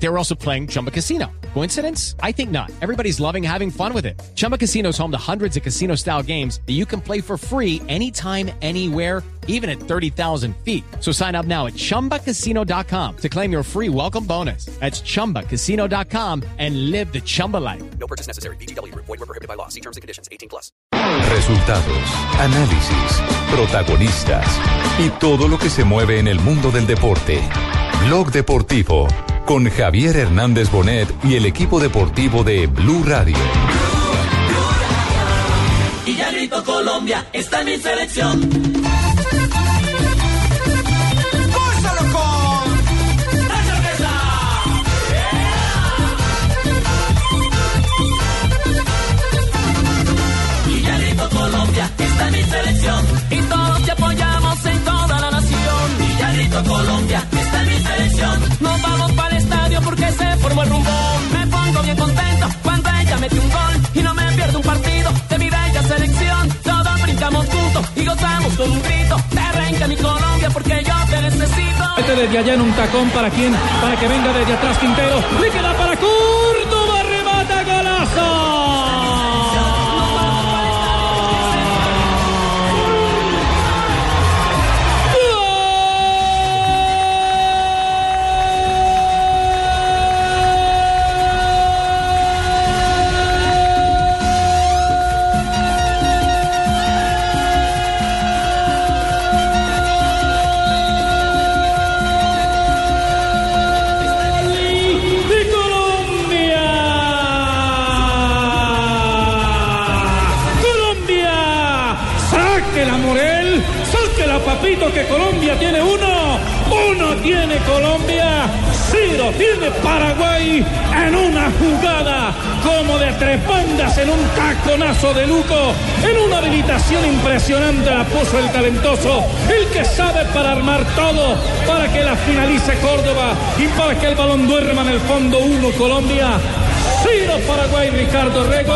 They were also playing Chumba Casino. Coincidence? I think not. Everybody's loving having fun with it. Chumba Casino is home to hundreds of casino style games that you can play for free anytime, anywhere, even at 30,000 feet. So sign up now at chumbacasino.com to claim your free welcome bonus. That's chumbacasino.com and live the Chumba life. No purchase necessary. BGW. Void were prohibited by law. See terms and conditions. 18 plus. Resultados, análisis, protagonistas y todo lo que se mueve en el mundo del deporte. Blog Deportivo con Javier Hernández Bonet y el equipo deportivo de Blue Radio. Y ya grito Colombia, está en mi selección. ¡Gózalo con! ¡La cerveza! Y ya grito Colombia, está en mi selección. Y todos te apoyamos en toda la nación. Y ya grito Colombia, selección. Nos vamos para el estadio porque se formó el rumbón. Me pongo bien contento cuando ella mete un gol. Y no me pierdo un partido de mi bella selección. Todos brincamos juntos y gozamos con un grito. Te arranca mi Colombia porque yo te necesito. Mete desde allá en un tacón para quién, para que venga desde atrás Quintero. Le queda para Córdoba, que Colombia tiene uno, uno tiene Colombia, cero tiene Paraguay en una jugada como de tres bandas en un taconazo de Luco, en una habilitación impresionante la puso el talentoso, el que sabe para armar todo, para que la finalice Córdoba y para que el balón duerma en el fondo uno Colombia, cero Paraguay Ricardo Rego.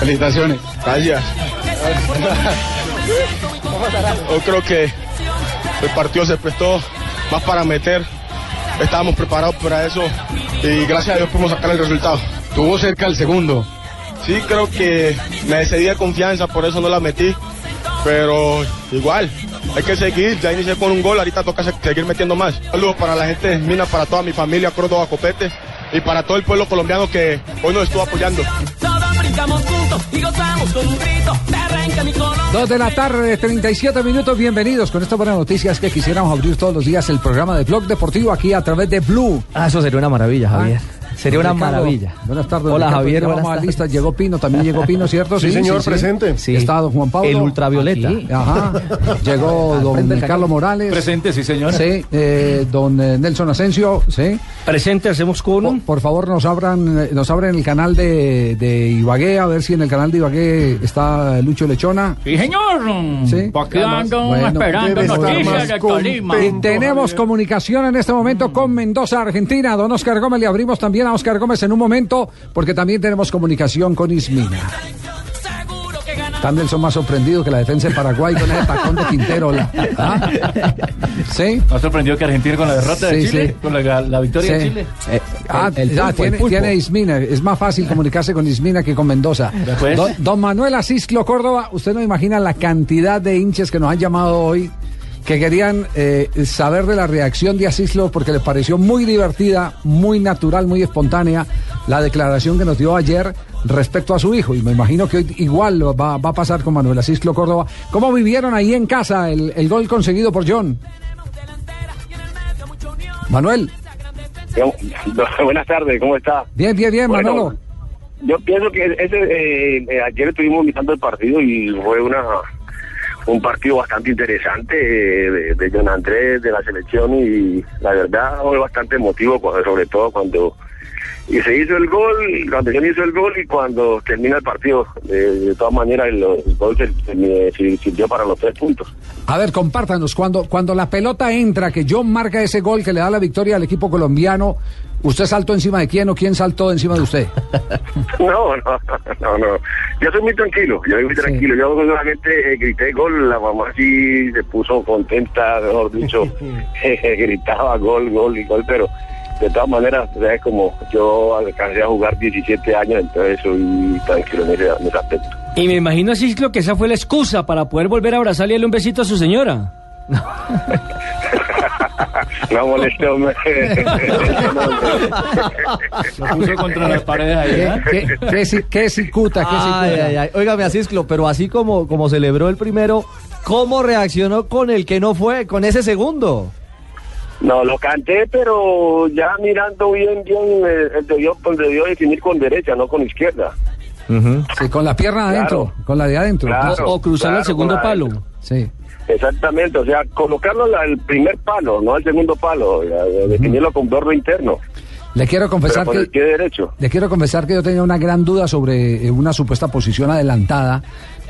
Felicitaciones, gracias. Yo creo que el partido se prestó más para meter. Estábamos preparados para eso y gracias a Dios pudimos sacar el resultado. Tuvo cerca el segundo. Sí, creo que me excedí de confianza, por eso no la metí. Pero igual, hay que seguir. Ya inicié con un gol, ahorita toca se- seguir metiendo más. Saludos para la gente de Mina, para toda mi familia, Córdoba Copete y para todo el pueblo colombiano que hoy nos estuvo apoyando. Todos brincamos juntos y gozamos con un grito. Dos de la tarde, 37 minutos. Bienvenidos con estas buenas noticias que quisiéramos abrir todos los días el programa de Blog Deportivo aquí a través de Blue. Ah, eso sería una maravilla, Javier. Sería una Ricardo, maravilla. Buenas tardes. Hola, Ricardo. Javier. Buenas vamos a tardes. listas. Llegó Pino, también llegó Pino, ¿cierto? Sí, señor, presente. Sí. Está don Juan Pablo. El ultravioleta. Aquí, Ajá. Llegó don Carlos Morales. Presente, sí, señor. Sí, eh, don eh, Nelson Asensio, sí. Presente, hacemos con Por, por favor, nos abran, eh, nos abren el canal de, de Ibagué, a ver si en el canal de Ibagué está Lucho Lechona. Sí, señor. Sí. Bueno, esperando noticias de. Y tenemos comunicación en este momento con Mendoza, Argentina. Don Oscar Gómez, le abrimos también a Oscar Gómez en un momento, porque también tenemos comunicación con Ismina. Está Nelson más sorprendido que la defensa de Paraguay con ese tacón de Quintero. la- ¿Ah? ¿Sí? ¿No ha sorprendido que Argentina con la derrota de Chile? sí. Con la, la victoria Sí. de Chile. Eh, Ah, el, el tiene, Ismina. Es más fácil comunicarse con Ismina que con Mendoza. Don, don Manuel Asisclo Córdoba, usted no imagina la cantidad de hinchas que nos han llamado hoy que querían eh, saber de la reacción de Asislo porque les pareció muy divertida, muy natural, muy espontánea la declaración que nos dio ayer respecto a su hijo. Y me imagino que hoy igual lo va, va a pasar con Manuel Asislo Córdoba. ¿Cómo vivieron ahí en casa el, el gol conseguido por John? Manuel, Buenas tardes, ¿cómo está? bien, bien, bien, Bueno, Manolo. Yo pienso que ese, eh, eh, ayer estuvimos mirando el partido y fue una un partido bastante interesante eh, de, John Andrés, de la selección y la verdad fue bastante emotivo, sobre todo cuando y se hizo el gol, cuando John hizo el gol y cuando termina el partido. De, de todas maneras, el, el gol sirvió para los tres puntos. A ver, compártanos, cuando, cuando la pelota entra, que John marca ese gol que le da la victoria al equipo colombiano, ¿Usted saltó encima de quién o quién saltó encima de usted? No, no, no, no. Yo soy muy tranquilo, yo soy muy tranquilo. Yo solamente eh, grité gol, la mamá sí se puso contenta, mejor dicho, gritaba gol, gol y gol, pero de todas maneras, es como yo alcancé a jugar 17 años, entonces soy tranquilo en ese, en ese aspecto. Y me imagino, Cislo, que esa fue la excusa para poder volver a abrazarle y darle un besito a su señora. No molesté, hombre. Lo puso contra las paredes ahí, ¿eh? ¿Qué, qué, qué cicuta, qué Ay, cicuta? ay, ay. Óigame, Asisclo, pero así como, como celebró el primero, ¿cómo reaccionó con el que no fue, con ese segundo? No, lo canté, pero ya mirando bien, bien, eh, debió, pues, debió definir con derecha, no con izquierda. Sí, con la pierna adentro, con la de adentro. Claro, o cruzar claro, el segundo palo. Sí. Exactamente, o sea, colocarlo al primer palo, no al segundo palo, ya, ya, definirlo con dordo interno, Le quiero confesar que derecho. le quiero confesar que yo tenía una gran duda sobre eh, una supuesta posición adelantada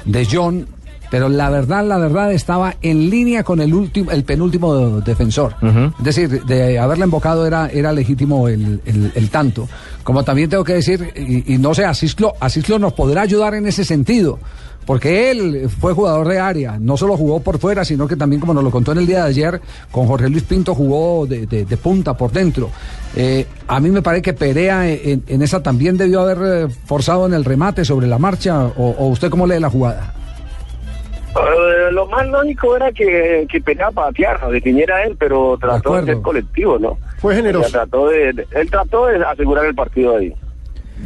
de John, pero la verdad, la verdad estaba en línea con el último, el penúltimo defensor. Es decir, de haberle embocado era, era legítimo el, el- el tanto. Como también tengo que decir, y, y no sé, Asislo, Asislo nos podrá ayudar en ese sentido. Porque él fue jugador de área, no solo jugó por fuera, sino que también, como nos lo contó en el día de ayer, con Jorge Luis Pinto jugó de, de- de punta por dentro. Eh, a mí me parece que Perea en, en esa también debió haber eh, forzado en el remate sobre la marcha, o, o usted cómo lee la jugada. Eh, lo más lógico era que, que peleaba patear, lo definiera él, pero trató de, ser colectivo, ¿no? Fue generoso. O sea, trató él trató de asegurar el partido ahí.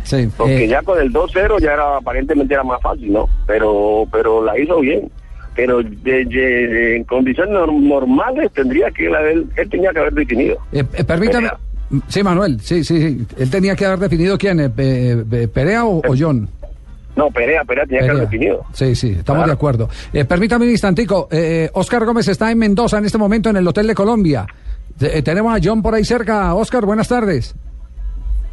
Sí, Porque eh, ya con el 2-0 ya era aparentemente era más fácil, ¿no? Pero pero la hizo bien. Pero de- de- en condiciones nor- normales tendría que él, él tenía que haber definido. eh, eh, permítame. Perea. Sí, Manuel, sí, sí, sí. Él tenía que haber definido quién, eh, Pe- Pe- Perea o, o John. No, Perea, Perea tenía que haber Perea. definido. Sí, sí, estamos Claro. de acuerdo. Permítame un instantico. Eh, Oscar Gómez está en Mendoza en este momento en el Hotel de Colombia. Te- eh, tenemos a John por ahí cerca. Oscar, buenas tardes.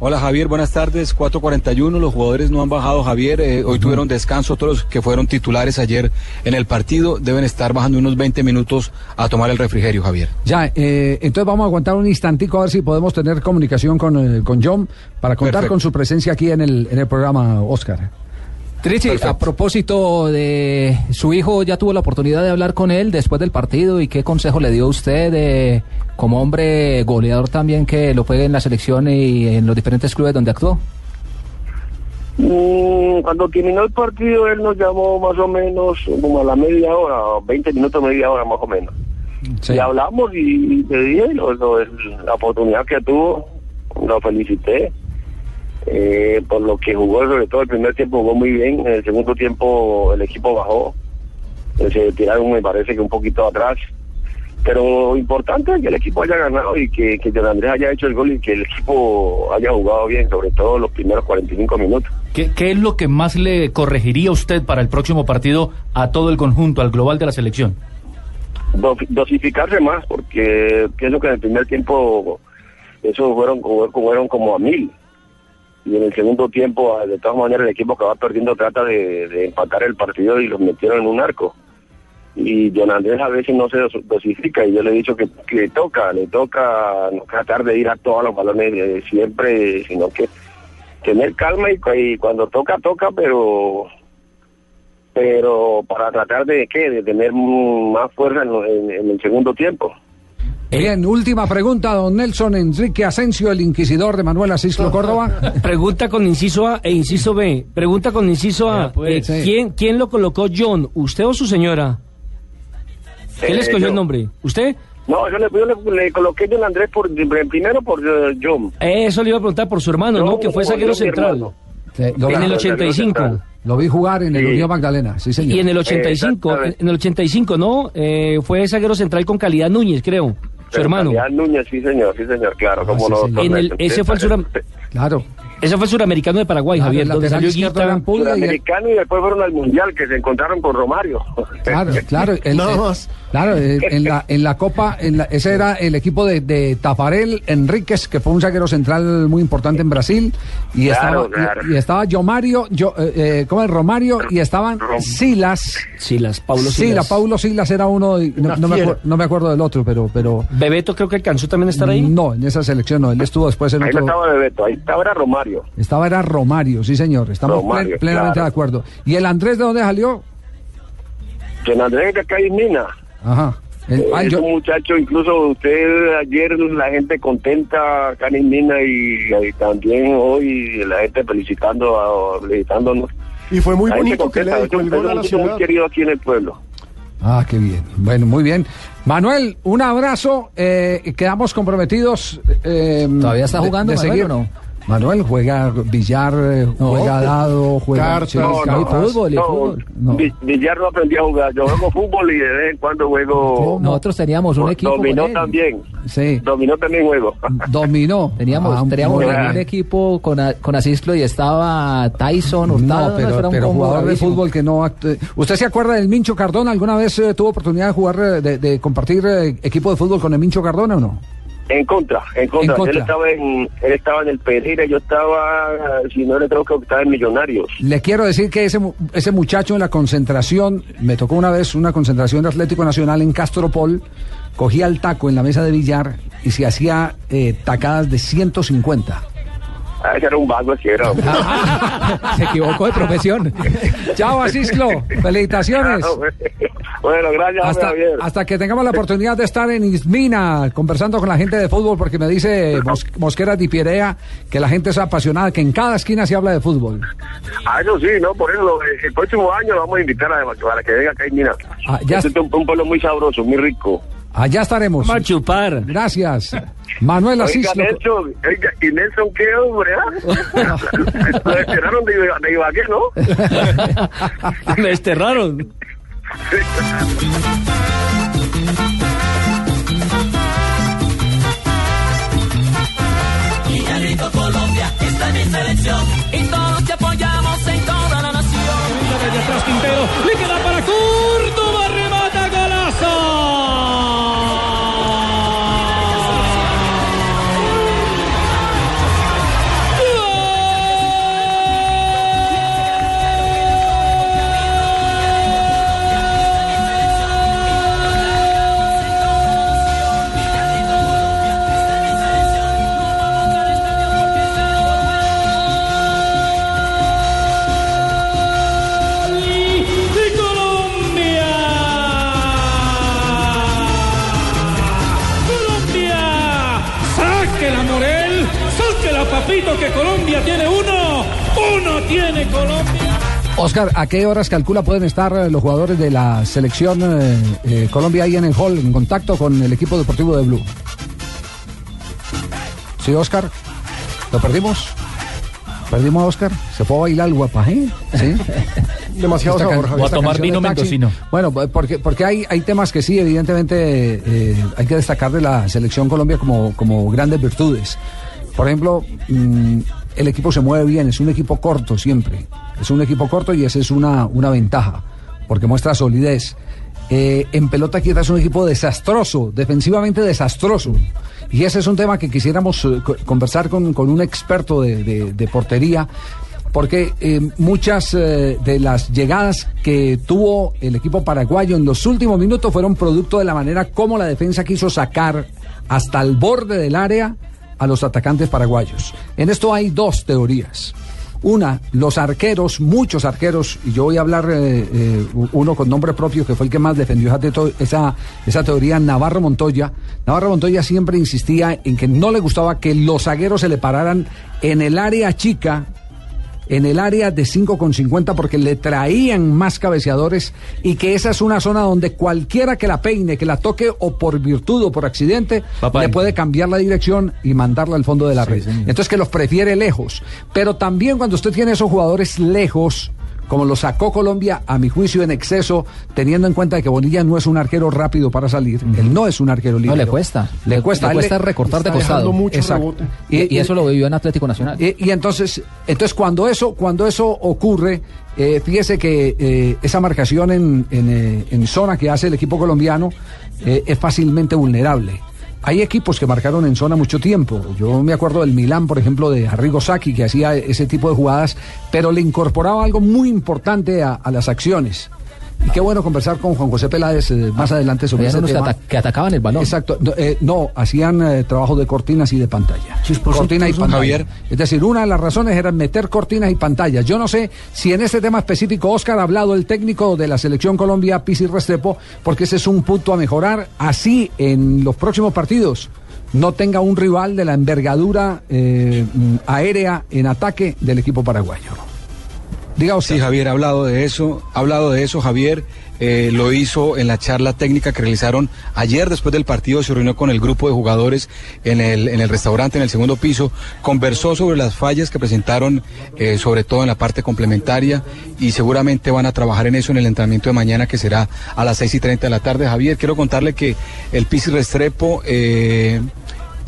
Hola Javier, buenas tardes. 4.41, los jugadores no han bajado Javier, eh, hoy tuvieron descanso, todos los que fueron titulares ayer en el partido deben estar bajando unos 20 minutos a tomar el refrigerio Javier. Ya, eh, entonces vamos a aguantar un instantico a ver si podemos tener comunicación con, eh, con John para contar Perfecto. con su presencia aquí en el, en el programa, Oscar. Trichi, a propósito de su hijo, ¿ya tuvo la oportunidad de hablar con él después del partido y qué consejo le dio usted eh, como hombre goleador también que lo fue en la selección y en los diferentes clubes donde actuó? Mm, cuando terminó el partido, él nos llamó más o menos como a la media hora, 20 minutos, media hora más o menos. Y hablamos y, y le dije lo- lo- el- la oportunidad que tuvo, lo felicité. Eh, por lo que jugó, sobre todo el primer tiempo jugó muy bien, en el segundo tiempo el equipo bajó, eh, se tiraron me parece que un poquito atrás, pero importante es que el equipo haya ganado y que, que Andrés haya hecho el gol y que el equipo haya jugado bien, sobre todo los primeros 45 minutos. ¿Qué, qué es lo que más le corregiría usted para el próximo partido a todo el conjunto, al global de la selección? Do- dosificarse más, porque pienso que en el primer tiempo esos fueron, fueron como a mil. Y en el segundo tiempo, de todas maneras, el equipo que va perdiendo trata de, de empatar el partido y los metieron en un arco. Y John Andrés a veces no se dos- dosifica y yo le he dicho que, le toca, le toca no tratar de ir a todos los balones eh, siempre, sino que tener calma y, cu- y cuando toca, toca, pero pero para tratar de qué, de tener más fuerza en, en- en el segundo tiempo. Bien, última pregunta, don Nelson Enrique Asensio, el inquisidor de Manuel Asislo Córdoba. Pregunta con inciso A e inciso B. Pregunta con inciso A. Pues, eh, sí. ¿quién, ¿Quién lo colocó John? ¿Usted o su señora? ¿Quién le Eh, escogió yo. el nombre? ¿Usted? No, yo le, yo le, le coloqué John Andrés por, primero por eh, John. Eso le iba a preguntar por su hermano, ¿no? No, Que fue zaguero central. Sí, lo, En el 85. lo vi jugar en el Sí. Unión Magdalena, sí señor. Y en el 85, en, Exactamente. en el 85, ¿no? Eh, fue zaguero central con calidad Núñez, creo. Su hermano. Núñez, sí señor, sí señor, claro, cómo sí, no. señor. En el, ese fue el suram- Claro. Ese fue el suramericano de Paraguay, Claro, Javier, el donde salió Guita. Pulga y el- Sudamericano y después fueron al Mundial, que se encontraron con Romario. Claro, claro. el- Nada el- más. Claro, eh, en la, en la Copa, en la- ese era el equipo de, de Tafarel Enríquez, que fue un zaguero central muy importante en Brasil. Y Claro, estaba, claro. Y, y estaba yo Mario, yo, eh, eh, ¿cómo es? Romario, y estaban Silas. Silas, Paulo Silas. la Paulo Silas era uno, y no, me fiera. acuer- no me acuerdo del otro, pero, pero. Bebeto creo que alcanzó también a estar ahí. No, en esa selección no, él estuvo después en Ahí otro. estaba Bebeto, ahí estaba era Romario. Estaba era Romario, sí señor, estamos Romario, plen- plenamente claro. de acuerdo. ¿Y el Andrés de dónde salió? Don Andrés de acá en Mina. Ajá. El- ah, es yo- un muchacho, incluso usted ayer la gente contenta acá en Mina y, y también hoy la gente felicitando, a- felicitándonos. Y fue muy La bonito que le es a la ciudad. muy querido aquí en el pueblo. Ah, qué bien. Bueno, muy bien. Manuel, un abrazo. eh, quedamos comprometidos. eh, ¿Todavía está de- jugando, de Manuel, seguir. o no? Manuel juega billar, eh, juega dado, juega Cartas, sí, No, sí, no, fútbol. no, fútbol. No. Aprendí a jugar. Yo juego fútbol y de vez en cuando juego. Nosotros teníamos un equipo con Dominó él. también. Sí. Dominó también juego. Dominó. Teníamos, Ah, teníamos un equipo con, a- con Asislo y estaba Tyson, Hurtado. No, pero, era un pero jugador de fútbol que no... ¿Usted se acuerda del Mincho Cardona? ¿Alguna vez eh, tuvo oportunidad de jugar, eh, de, de compartir eh, equipo de fútbol con el Mincho Cardona o no? En contra, en contra. En contra. Él estaba en, él estaba en el Pereira, yo estaba, si no le creo que estaba en Millonarios. Le quiero decir que ese, ese muchacho en la concentración, me tocó una vez una concentración de Atlético Nacional en Castropol, cogía el taco en la mesa de billar y se hacía eh, tacadas de 150. Ah, ese era un vago, ese era. Se equivocó de profesión. Chao, Asislo. Felicitaciones. bueno, gracias, Hasta, que tengamos la oportunidad de estar en Ismina conversando con la gente de fútbol, porque me dice Mos- Mosquera Di Pierea que la gente es apasionada, que en cada esquina se habla de fútbol. Ah, eso sí, ¿no? Por eso lo- el próximo año lo vamos a invitar a, para que venga acá en Mina. Ah, ya- Este es un, un pueblo muy sabroso, muy rico. Allá estaremos. Vamos a chupar. Gracias. Manuel Oiga, Asislo. Nelson, oiga, ¿y Nelson qué, hombre? ah? lo desterraron de, de Ibagué, ¿no? Me desterraron. Y ya grito Colombia, esta es mi selección. Y todos tiene Colombia. Oscar, ¿a qué horas calcula pueden estar eh, los jugadores de la selección eh, eh, Colombia ahí en el hall en contacto con el equipo deportivo de Blue? ¿Sí, Oscar? ¿Lo perdimos? ¿Perdimos a Oscar? ¿Se fue a bailar el guapaje? ¿Sí? Demasiado Esta sabor, can- Javier. O a tomar vino mendocino. Bueno, pues, porque, porque hay, hay temas que sí, evidentemente, eh, hay que destacar de la selección Colombia como, como grandes virtudes. Por ejemplo, mm, el equipo se mueve bien, es un equipo corto siempre. Es un equipo corto y esa es una, una ventaja, porque muestra solidez. Eh, en pelota quieta es un equipo desastroso, defensivamente desastroso. Y ese es un tema que quisiéramos eh, co- conversar con, con un experto de, de- portería, porque eh, muchas de las llegadas que tuvo el equipo paraguayo en los últimos minutos fueron producto de la manera como la defensa quiso sacar hasta el borde del área a los atacantes paraguayos. En esto hay dos teorías. Una, los arqueros, muchos arqueros, y yo voy a hablar eh, eh, uno con nombre propio, que fue el que más defendió esa, esa teoría, Navarro Montoya. Navarro Montoya siempre insistía en que no le gustaba que los zagueros se le pararan en el área chica, en el área de 5 con 50 porque le traían más cabeceadores y que esa es una zona donde cualquiera que la peine, que la toque o por virtud o por accidente, Papá. le puede cambiar la dirección y mandarla al fondo de la red. Entonces que los prefiere lejos. Pero también cuando usted tiene esos jugadores lejos, como lo sacó Colombia, a mi juicio en exceso, teniendo en cuenta que Bonilla no es un arquero rápido para salir. Él no es un arquero libre. No, le cuesta. Le cuesta. Le cuesta recortar de costado. mucho Exacto. rebote. Y, y eso lo vivió en Atlético Nacional. Y, y entonces, entonces cuando eso, cuando eso ocurre, eh, fíjese que eh, esa marcación en, en, eh, en zona que hace el equipo colombiano eh, es fácilmente vulnerable. Hay equipos que marcaron en zona mucho tiempo. Yo me acuerdo del Milán, por ejemplo, de Arrigo Sacchi, que hacía ese tipo de jugadas, pero le incorporaba algo muy importante a, a las acciones. Y qué bueno conversar con Juan José Peláez eh, más adelante sobre ese que, tema. ata- que atacaban el balón. Exacto. No, eh, no, hacían eh, trabajo de cortinas y de pantalla. Cortina y pantalla. Javier. Es decir, una de las razones era meter cortinas y pantallas. Yo no sé si en este tema específico Oscar ha hablado el técnico de la selección Colombia, Pisi Restrepo, porque ese es un punto a mejorar. Así en los próximos partidos no tenga un rival de la envergadura eh, mm, aérea en ataque del equipo paraguayo. Diga usted. Sí, Javier, ha hablado de eso, ha hablado de eso, Javier. eh, lo hizo en la charla técnica que realizaron ayer después del partido, se reunió con el grupo de jugadores en el, en el restaurante, en el segundo piso, conversó sobre las fallas que presentaron, eh, sobre todo en la parte complementaria, y seguramente van a trabajar en eso en el entrenamiento de mañana, que será a las 6 y 30 de la tarde. Javier, quiero contarle que el Pisi Restrepo... eh,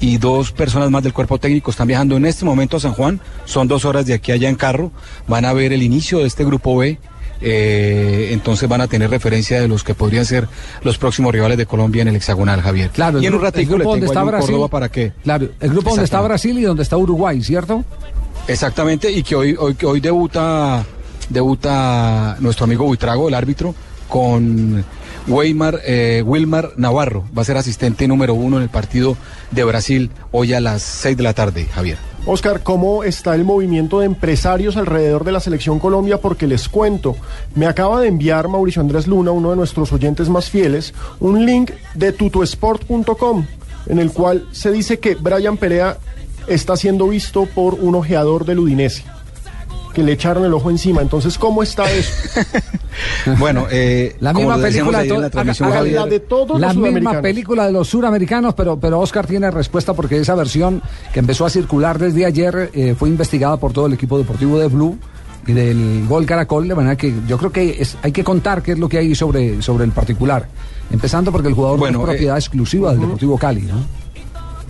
y dos personas más del cuerpo técnico están viajando en este momento a San Juan. Son dos horas de aquí a allá en carro. Van a ver el inicio de este grupo B. eh, entonces van a tener referencia de los que podrían ser los próximos rivales de Colombia en el hexagonal, Javier. Claro, y en un ratito le grupo donde tengo está Brasil. Córdoba para que Claro, el grupo donde está. Brasil y donde está Uruguay, ¿cierto? Exactamente, y que hoy, hoy, que hoy debuta, debuta nuestro amigo Buitrago, el árbitro, con Weimar, eh, Wilmar Navarro. Va a ser asistente número uno en el partido de Brasil hoy a las 6 de la tarde, Javier. Oscar, ¿cómo está el movimiento de empresarios alrededor de la selección Colombia? Porque les cuento, me acaba de enviar Mauricio Andrés Luna, uno de nuestros oyentes más fieles, un link de tutosport.com en el cual se dice que Brian Perea está siendo visto por un ojeador del Udinese, que le echaron el ojo encima. Entonces, ¿cómo está eso? Bueno, eh, La misma película en la transmisión, haga- haga Javier, la de todos la los misma película de los suramericanos, pero, pero Oscar tiene respuesta porque esa versión que empezó a circular desde ayer eh, fue investigada por todo el equipo deportivo de Blue y del Gol Caracol, de manera que yo creo que es- hay que contar qué es lo que hay sobre, sobre el particular. Empezando porque el jugador no es propiedad eh, exclusiva del Deportivo Cali, ¿no?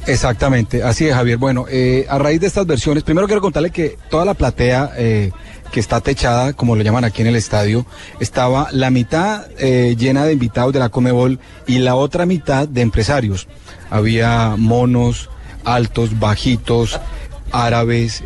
Exactamente, así es Javier. Bueno, eh, a raíz de estas versiones, primero quiero contarle que toda la platea eh, que está techada, como lo llaman aquí en el estadio, estaba la mitad eh, llena de invitados de la Comebol y la otra mitad de empresarios. Había monos, altos, bajitos, árabes,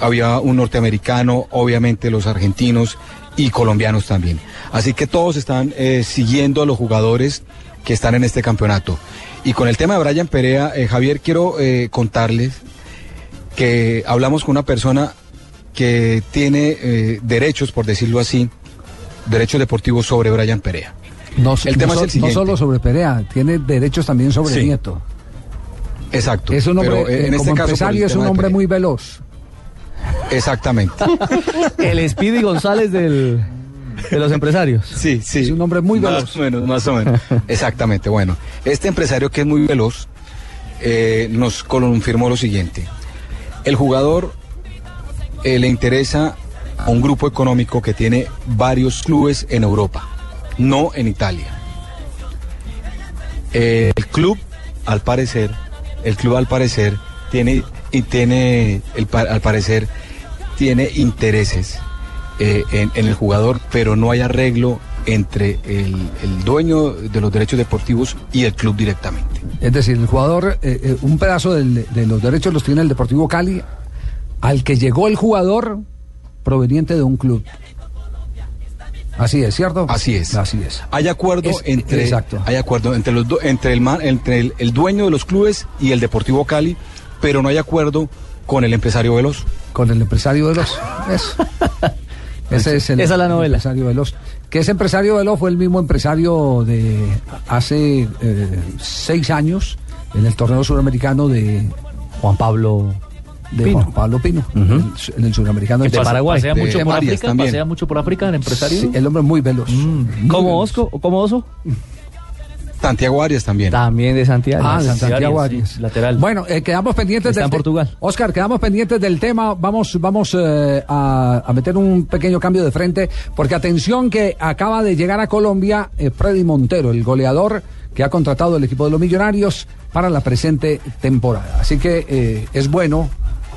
había un norteamericano, obviamente los argentinos y colombianos también. Así que todos están siguiendo a los jugadores que están en este campeonato. Y con el tema de Brian Perea, eh, Javier, quiero eh, contarles que hablamos con una persona que tiene eh, derechos, por decirlo así, derechos deportivos sobre Brian Perea. No, El no tema es el siguiente. no solo sobre Perea, tiene derechos también sobre Sí. Nieto. Exacto. Es un hombre, Pero, en este caso, empresario, es un hombre muy veloz. Exactamente. El Speedy González del, de los empresarios. Sí, sí. Es un hombre muy veloz. Más o menos, más o menos. Exactamente. Bueno, este empresario que es muy veloz eh, nos confirmó lo siguiente. El jugador eh, le interesa a un grupo económico que tiene varios clubes en Europa, no en Italia. Eh, el club, al parecer, el club al parecer tiene y tiene, el al parecer, tiene intereses eh, en, en el jugador, pero no hay arreglo entre el, el dueño de los derechos deportivos y el club directamente. Es decir, el jugador, eh, eh, un pedazo del- de los derechos los tiene el Deportivo Cali, al que llegó el jugador proveniente de un club. Así es, ¿cierto? Así es. Así es. Hay acuerdo Es- entre exacto. hay acuerdo entre los do- entre el entre el, el dueño de los clubes y el Deportivo Cali, pero no hay acuerdo con el empresario Veloz. Con el empresario Veloz. Eso. Ese es el, Esa es la novela. empresario Veloz. Que ese empresario Veloz fue el mismo empresario de hace eh, seis años en el torneo suramericano de Juan Pablo de Pino. Juan Pablo Pino, en, el, en el suramericano De Paraguay. ¿Pasea de mucho por África? también. ¿Pasea mucho por África el empresario? Sí, el hombre muy veloz. ¿Como Osco? ¿Como Oso? Santiago Arias también. También de Santiago. Ah, de Santiago Santiago Arias, Arias. sí, lateral. Bueno, eh, quedamos pendientes Está del en Portugal. Oscar, quedamos pendientes del tema. Vamos, vamos eh, a, a meter un pequeño cambio de frente, porque atención que acaba de llegar a Colombia eh, Freddy Montero, el goleador que ha contratado el equipo de los Millonarios para la presente temporada. Así que eh, es bueno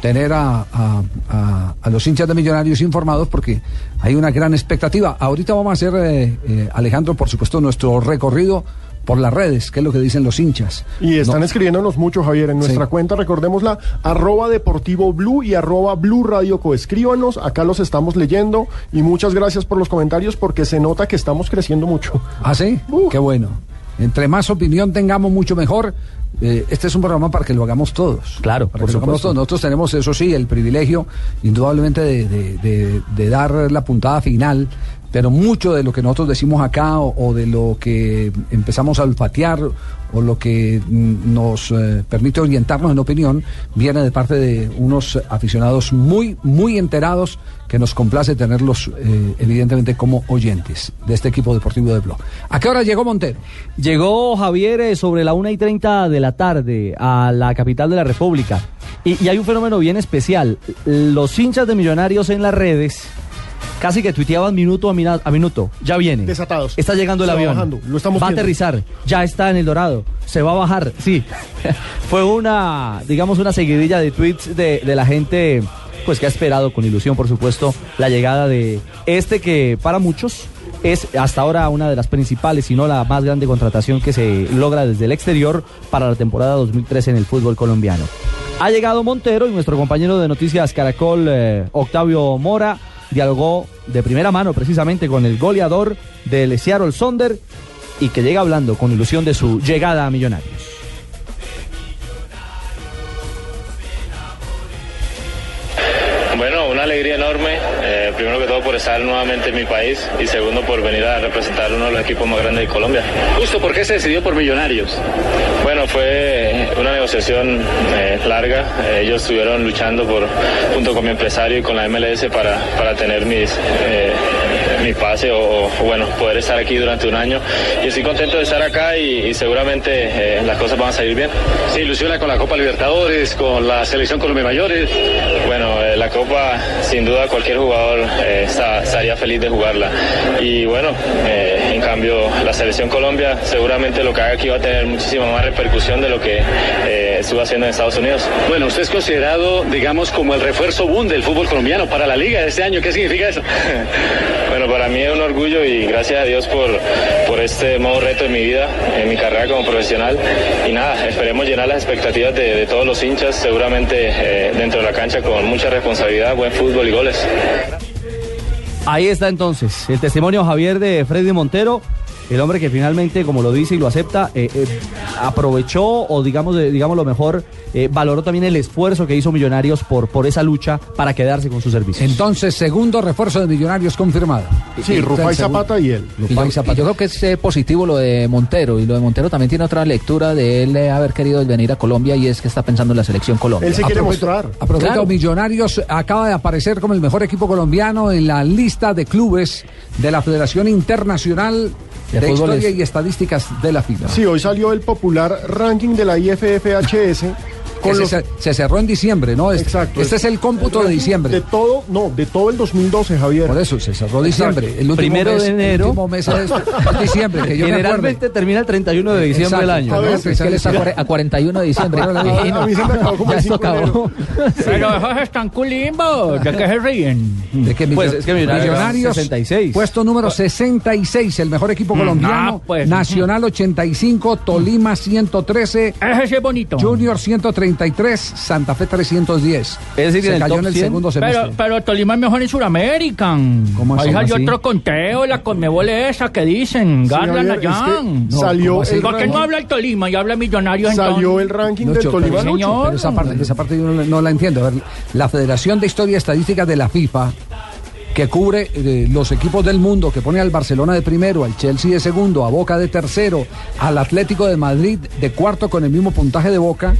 tener a, a- a- a los hinchas de Millonarios informados porque hay una gran expectativa. Ahorita vamos a hacer, eh, eh, Alejandro, por supuesto, nuestro recorrido por las redes, que es lo que dicen los hinchas. Y están No. escribiéndonos mucho, Javier, en nuestra Sí. cuenta, recordémosla, arroba deportivo blue y arroba blue radio coescríbanos, acá los estamos leyendo y muchas gracias por los comentarios porque se nota que estamos creciendo mucho. ¿Ah, sí? Qué bueno. Entre más opinión tengamos, mucho mejor. Eh, este es un programa para que lo hagamos todos. Claro, para por que lo hagamos todos. Nosotros tenemos, eso sí, el privilegio, indudablemente, de, de- de- de dar la puntada final. Pero mucho de lo que nosotros decimos acá o, de lo que empezamos a olfatear o lo que mm, nos eh, permite orientarnos en opinión viene de parte de unos aficionados muy, muy enterados que nos complace tenerlos eh, evidentemente como oyentes de este equipo deportivo de Blog. ¿A qué hora llegó Montero? Llegó Javier eh, sobre la una y 30 de la tarde a la capital de la República. Y hay un fenómeno bien especial. Los hinchas de Millonarios en las redes casi que tuiteaban minuto a, mina- a minuto. Ya viene. Desatados. Está llegando el Se va avión. bajando, lo estamos va a aterrizar. Ya está en el Dorado. Se va a bajar. Sí. Fue una, digamos, una seguidilla de tweets de, de la gente pues que ha esperado con ilusión, por supuesto, la llegada de este que para muchos es hasta ahora una de las principales, si no la más grande contratación que se logra desde el exterior para la temporada 2013 en el fútbol colombiano. Ha llegado Montero y nuestro compañero de noticias Caracol, eh, Octavio Mora, dialogó de primera mano precisamente con el goleador del Seattle Sonder y que llega hablando con ilusión de su llegada a Millonarios. Bueno, una alegría enorme, primero que todo por estar nuevamente en mi país y segundo por venir a representar uno de los equipos más grandes de Colombia. Justo, ¿por qué se decidió por Millonarios? Bueno, fue una negociación eh, larga, Eh, ellos estuvieron luchando por, junto con mi empresario y con la MLS para, para tener mis, eh, mi pase o, o, bueno, poder estar aquí durante un año y estoy contento de estar acá y, y seguramente eh, las cosas van a salir bien. Se ilusiona con la Copa Libertadores, con la Selección Colombia Mayores. Bueno, eh, la Copa, sin duda, cualquier jugador eh, está- estaría feliz de jugarla. Y bueno, eh, en cambio, la Selección Colombia, seguramente lo que haga aquí va a tener muchísima más repercusión de lo que eh, estuvo haciendo en Estados Unidos. Bueno, usted es considerado, digamos, como el refuerzo boom del fútbol colombiano para la liga de este año. ¿Qué significa eso? Bueno, para mí es un orgullo y gracias a Dios por, por este nuevo reto en mi vida, en mi carrera como profesional. Y nada, esperemos llenar las expectativas de, todos los hinchas, seguramente eh, dentro de la cancha con mucha responsabilidad, buen fútbol y goles. Ahí está entonces el testimonio Javier de Freddy Montero, el hombre que finalmente, como lo dice y lo acepta, eh, eh, aprovechó o digamos, de- digamos lo mejor, eh, valoró también el esfuerzo que hizo Millonarios por, por esa lucha para quedarse con sus servicios. Entonces, segundo refuerzo de Millonarios confirmado. Sí, Rufai Zapata y él. Y yo, y yo creo que es eh, positivo lo de Montero y lo de Montero también tiene otra lectura de él eh, haber querido venir a Colombia y es que está pensando en la selección Colombia. Él se quiere mostrar. A propósito, Claro. Millonarios acaba de aparecer como el mejor equipo colombiano en la lista de clubes de la Federación Internacional De de, fútbol Historia es- y Estadísticas de la FIFA. Sí, hoy salió el popular ranking de la IFFHS. Con se, los, se- se cerró en diciembre, ¿no? Este- Exacto. Este es el cómputo de diciembre. De todo, no, de todo el 2012, Javier. Por eso se cerró diciembre. El último Primero mes, de enero. El último mes es, es diciembre, que yo me. Generalmente termina el 31 de diciembre del Exacto. año. A ¿no? ver, Es que él está a cuare- a 41 de diciembre. A- a- a mí se me acabó como Ya el esto 5 de acabó. Pero esos están culimbos. ¿De qué se ríen? ¿De qué Pues es que Millonarios, 66. Puesto número 66, el mejor equipo colombiano. ah, pues, Nacional 85, Tolima 113, Ese sí es bonito. Junior 133, Santa Fe 310. Es decir, Se en el cayó top en el 100, segundo semestre. Pero, pero Tolima es mejor en Sudamérica. ¿Cómo así? Ahí salió otro conteo, la conmebol esa que dicen. Garland Javier, allá. es que No, salió el ¿Por qué no habla el Tolima y habla Millonarios salió el ranking del Lucho, Tolima pero, señor. pero esa parte, esa parte yo no, la- no la entiendo. A ver, la Federación de Historia y Estadística de la FIFA, que cubre eh, los equipos del mundo, que pone al Barcelona de primero, al Chelsea de segundo, a Boca de tercero, al Atlético de Madrid de cuarto con el mismo puntaje de Boca,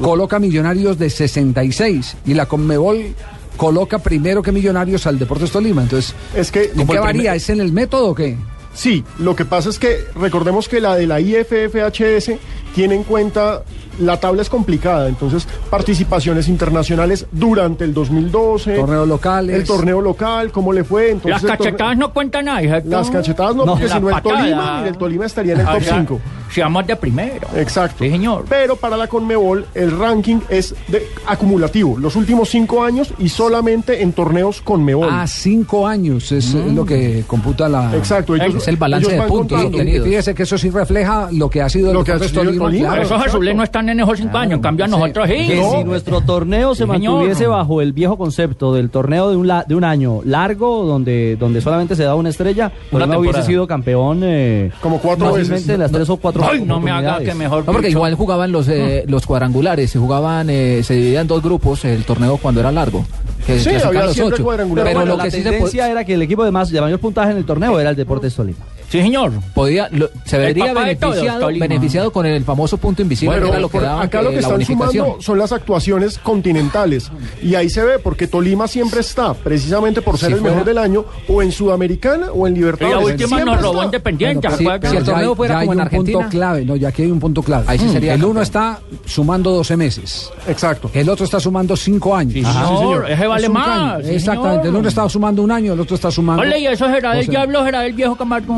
coloca Millonarios de 66 y la Conmebol coloca primero que Millonarios al Deportes Tolima. Entonces, Es que ¿en qué varía? ¿Es en el método o qué? Sí, lo que pasa es que recordemos que la de la IFFHS tiene en cuenta la tabla es complicada, entonces participaciones internacionales durante el 2012, Torneos locales. el torneo local, cómo le fue, entonces Las cachetadas no cuentan nada, las cachetadas no, porque si no el. Tolima, mire, el Tolima estaría en el O top sea, 5. Si vamos de primero. Exacto. Sí, señor. Pero para la Conmebol el ranking es de acumulativo, los últimos cinco años y solamente en torneos Conmebol. A cinco años es eh, lo que computa la. Exacto, ellos- Es el balance de puntos contando. Y obtenidos. fíjese que eso sí refleja lo que ha sido Lo el que ha sido Tolima, Tolima. claro. Esos azules no están en esos cinco años, en cambio a nosotros sí. Que si nuestro torneo se Sí, señor. mantuviese bajo el viejo concepto del torneo de un, la- de un año largo, donde, donde solamente se da una estrella, Una no hubiese sido campeón eh, Como cuatro veces. las tres o cuatro Ay, no me haga que mejor. No, porque igual jugaban los eh, los cuadrangulares, se jugaban, eh, se dividían en dos grupos el torneo cuando era largo. Que, Sí, clasificaban había los siempre ocho. cuadrangular. Pero Bueno, lo la que sí se era que el equipo de más de mayor puntaje en el torneo era el Deportes Tolima. Sí, señor. podía, lo- se vería todos, beneficiado, beneficiado con el famoso punto invisible, Pero que era lo que por- daba acá lo que la están sumando son las actuaciones continentales. Y ahí se ve, porque Tolima siempre está, precisamente por ser Si el mejor del año, o en Sudamericana o en Y Libertadores. la última nos robó está. Independiente, Bueno, si el torneo hay- fuera ya hay como en un punto Argentina. clave, no, ya aquí hay un punto clave. Ahí sí Mm, sería el campeón. uno está sumando 12 meses. Exacto. El otro está sumando 5 años. Sí, Ajá. señor, ese vale Es más, sí, Exactamente. señor. El uno está sumando un año, el otro está sumando. Ole, y eso será del diablo, será del viejo Camargo.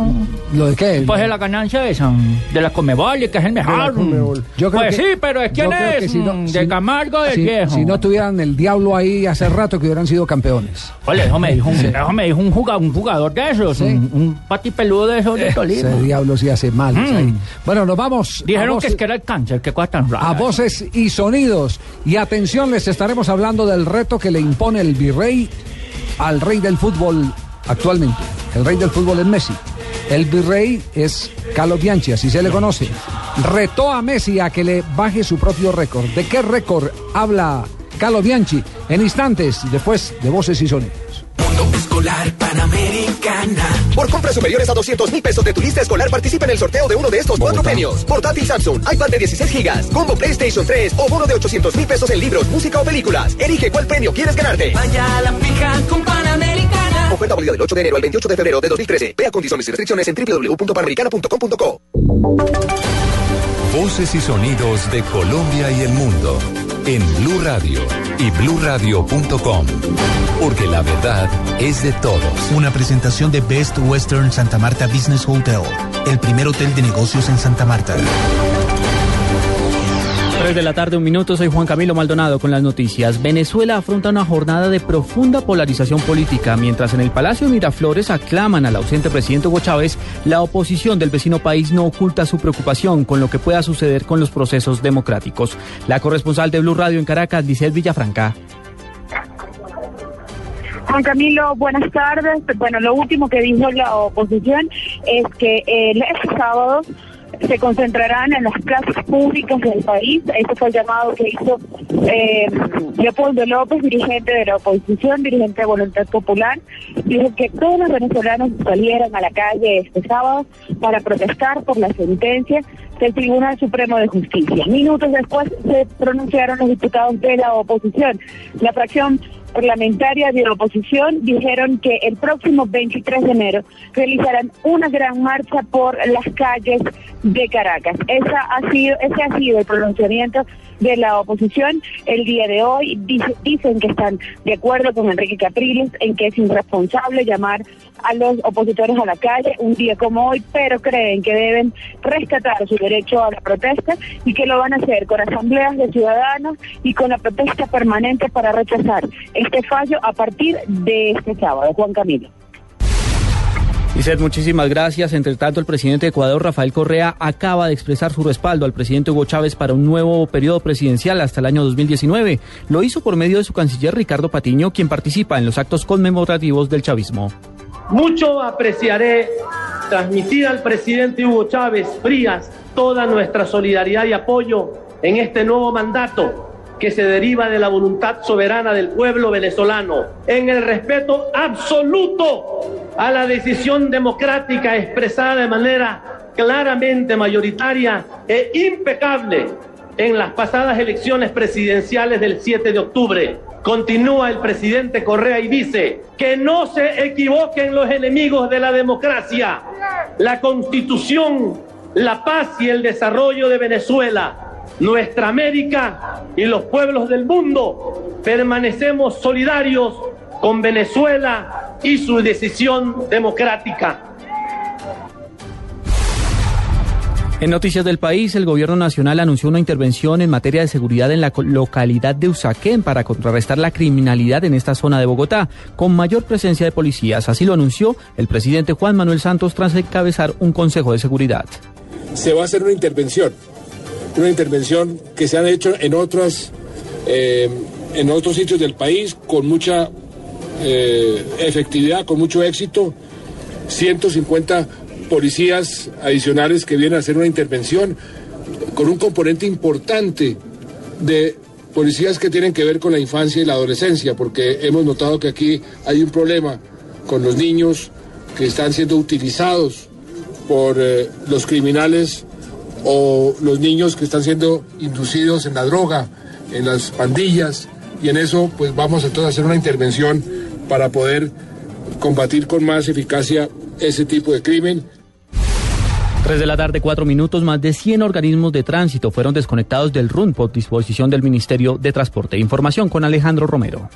¿Lo de qué? Pues de la ganancia esa, de la Comebol, que es el mejor. Conmebol. Yo creo pues que- sí, pero es quién que es, si no- si- de Camargo del si, viejo. si no tuvieran el diablo ahí hace rato que hubieran sido campeones. Ole, eso me dijo un, eso me dijo un jugador, un jugador de esos, un, un patipeludo de esos de Tolima. Ese diablo sí hace mal. Mm. ahí. Bueno, nos vamos. Dijeron que voces- es que era el cáncer, que cosa tan rara. a voces y sonidos. Y atención, les estaremos hablando del reto que le impone el virrey al rey del fútbol actualmente. El rey del fútbol es Messi. El virrey es Carlos Bianchi, así se le conoce. Retó a Messi a que le baje su propio récord. ¿De qué récord habla Carlos Bianchi? En instantes, después de voces y sonidos. Mundo Escolar Panamericana. Por compras superiores a 200 mil pesos de tu lista escolar, participa en el sorteo de uno de estos cuatro premios. Portátil Samsung, iPad de 16 gigas, combo PlayStation 3 o bono de 800 mil pesos en libros, música o películas. Elige cuál premio quieres ganarte. Vaya a la fija con Panamericana. Oferta válida del 8 de enero al 28 de febrero de 2013. Vea condiciones y restricciones en www.panamericana.com.co. Voces y sonidos de Colombia y el mundo en Blue Radio y bluradio.com. Porque la verdad es de todos. Una presentación de Best Western Santa Marta Business Hotel, el primer hotel de negocios en Santa Marta. 3 de la tarde, un minuto, soy Juan Camilo Maldonado con las noticias. Venezuela afronta una jornada de profunda polarización política, mientras en el Palacio Miraflores aclaman al ausente presidente Hugo Chávez, la oposición del vecino país no oculta su preocupación con lo que pueda suceder con los procesos democráticos. La corresponsal de Blue Radio en Caracas, Licel Villafranca. Juan Camilo, buenas tardes. Bueno, lo último que dijo la oposición es que el este sábado se concentrarán en las plazas públicas del país. Ese fue el llamado que hizo eh, Leopoldo López, dirigente de la oposición, dirigente de Voluntad Popular. Dijo que todos los venezolanos salieran a la calle este sábado para protestar por la sentencia del Tribunal Supremo de Justicia. Minutos después se pronunciaron los diputados de la oposición. La fracción parlamentaria de la oposición dijeron que el próximo 23 de enero realizarán una gran marcha por las calles de Caracas. Esa ha sido, ese ha sido el pronunciamiento de la oposición el día de hoy. Dice- dicen que están de acuerdo con Enrique Capriles en que es irresponsable llamar a los opositores a la calle un día como hoy, pero creen que deben rescatar su derecho a la protesta y que lo van a hacer con asambleas de ciudadanos y con la protesta permanente para rechazar este fallo a partir de este sábado. Juan Camilo. Licet, muchísimas gracias. Entre tanto, el presidente de Ecuador, Rafael Correa, acaba de expresar su respaldo al presidente Hugo Chávez para un nuevo periodo presidencial hasta el año 2019. Lo hizo por medio de su canciller Ricardo Patiño, quien participa en los actos conmemorativos del chavismo. Mucho apreciaré transmitir al presidente Hugo Chávez Frías toda nuestra solidaridad y apoyo en este nuevo mandato que se deriva de la voluntad soberana del pueblo venezolano, en el respeto absoluto a la decisión democrática expresada de manera claramente mayoritaria e impecable en las pasadas elecciones presidenciales del 7 de octubre. Continúa el presidente Correa y dice que no se equivoquen los enemigos de la democracia. la constitución, la paz y el desarrollo de Venezuela, nuestra América y los pueblos del mundo, permanecemos solidarios con Venezuela y su decisión democrática. En noticias del país, el gobierno nacional anunció una intervención en materia de seguridad en la localidad de Usaquén para contrarrestar la criminalidad en esta zona de Bogotá, con mayor presencia de policías. Así lo anunció el presidente Juan Manuel Santos tras encabezar un consejo de seguridad. se va a hacer una intervención, una intervención que se han hecho en otras, eh, en otros sitios del país con mucha eh, efectividad, con mucho éxito. 150 policías adicionales que vienen a hacer una intervención con un componente importante de policías que tienen que ver con la infancia y la adolescencia, porque hemos notado que aquí hay un problema con los niños que están siendo utilizados por eh, los criminales o los niños que están siendo inducidos en la droga, en las pandillas, y en eso pues vamos entonces a hacer una intervención para poder combatir con más eficacia ese tipo de crimen. 3 de la tarde, 4 minutos, más de 100 organismos de tránsito fueron desconectados del RUN por disposición del Ministerio de Transporte. Información con Alejandro Romero.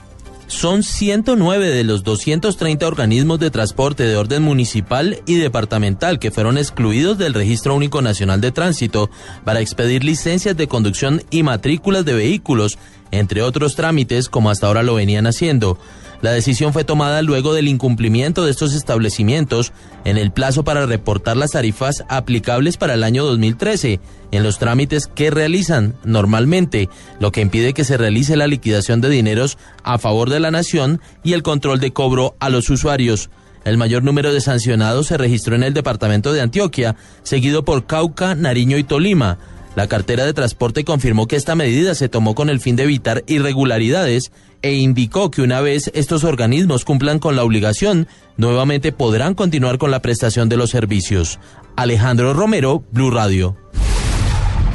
Son 109 de los 230 organismos de transporte de orden municipal y departamental que fueron excluidos del Registro Único Nacional de Tránsito para expedir licencias de conducción y matrículas de vehículos, entre otros trámites como hasta ahora lo venían haciendo. La decisión fue tomada luego del incumplimiento de estos establecimientos en el plazo para reportar las tarifas aplicables para el año 2013 en los trámites que realizan normalmente, lo que impide que se realice la liquidación de dineros a favor de la nación y el control de cobro a los usuarios. El mayor número de sancionados se registró en el departamento de Antioquia, seguido por Cauca, Nariño y Tolima. La cartera de transporte confirmó que esta medida se tomó con el fin de evitar irregularidades e indicó que una vez estos organismos cumplan con la obligación, nuevamente podrán continuar con la prestación de los servicios. Alejandro Romero, Blue Radio.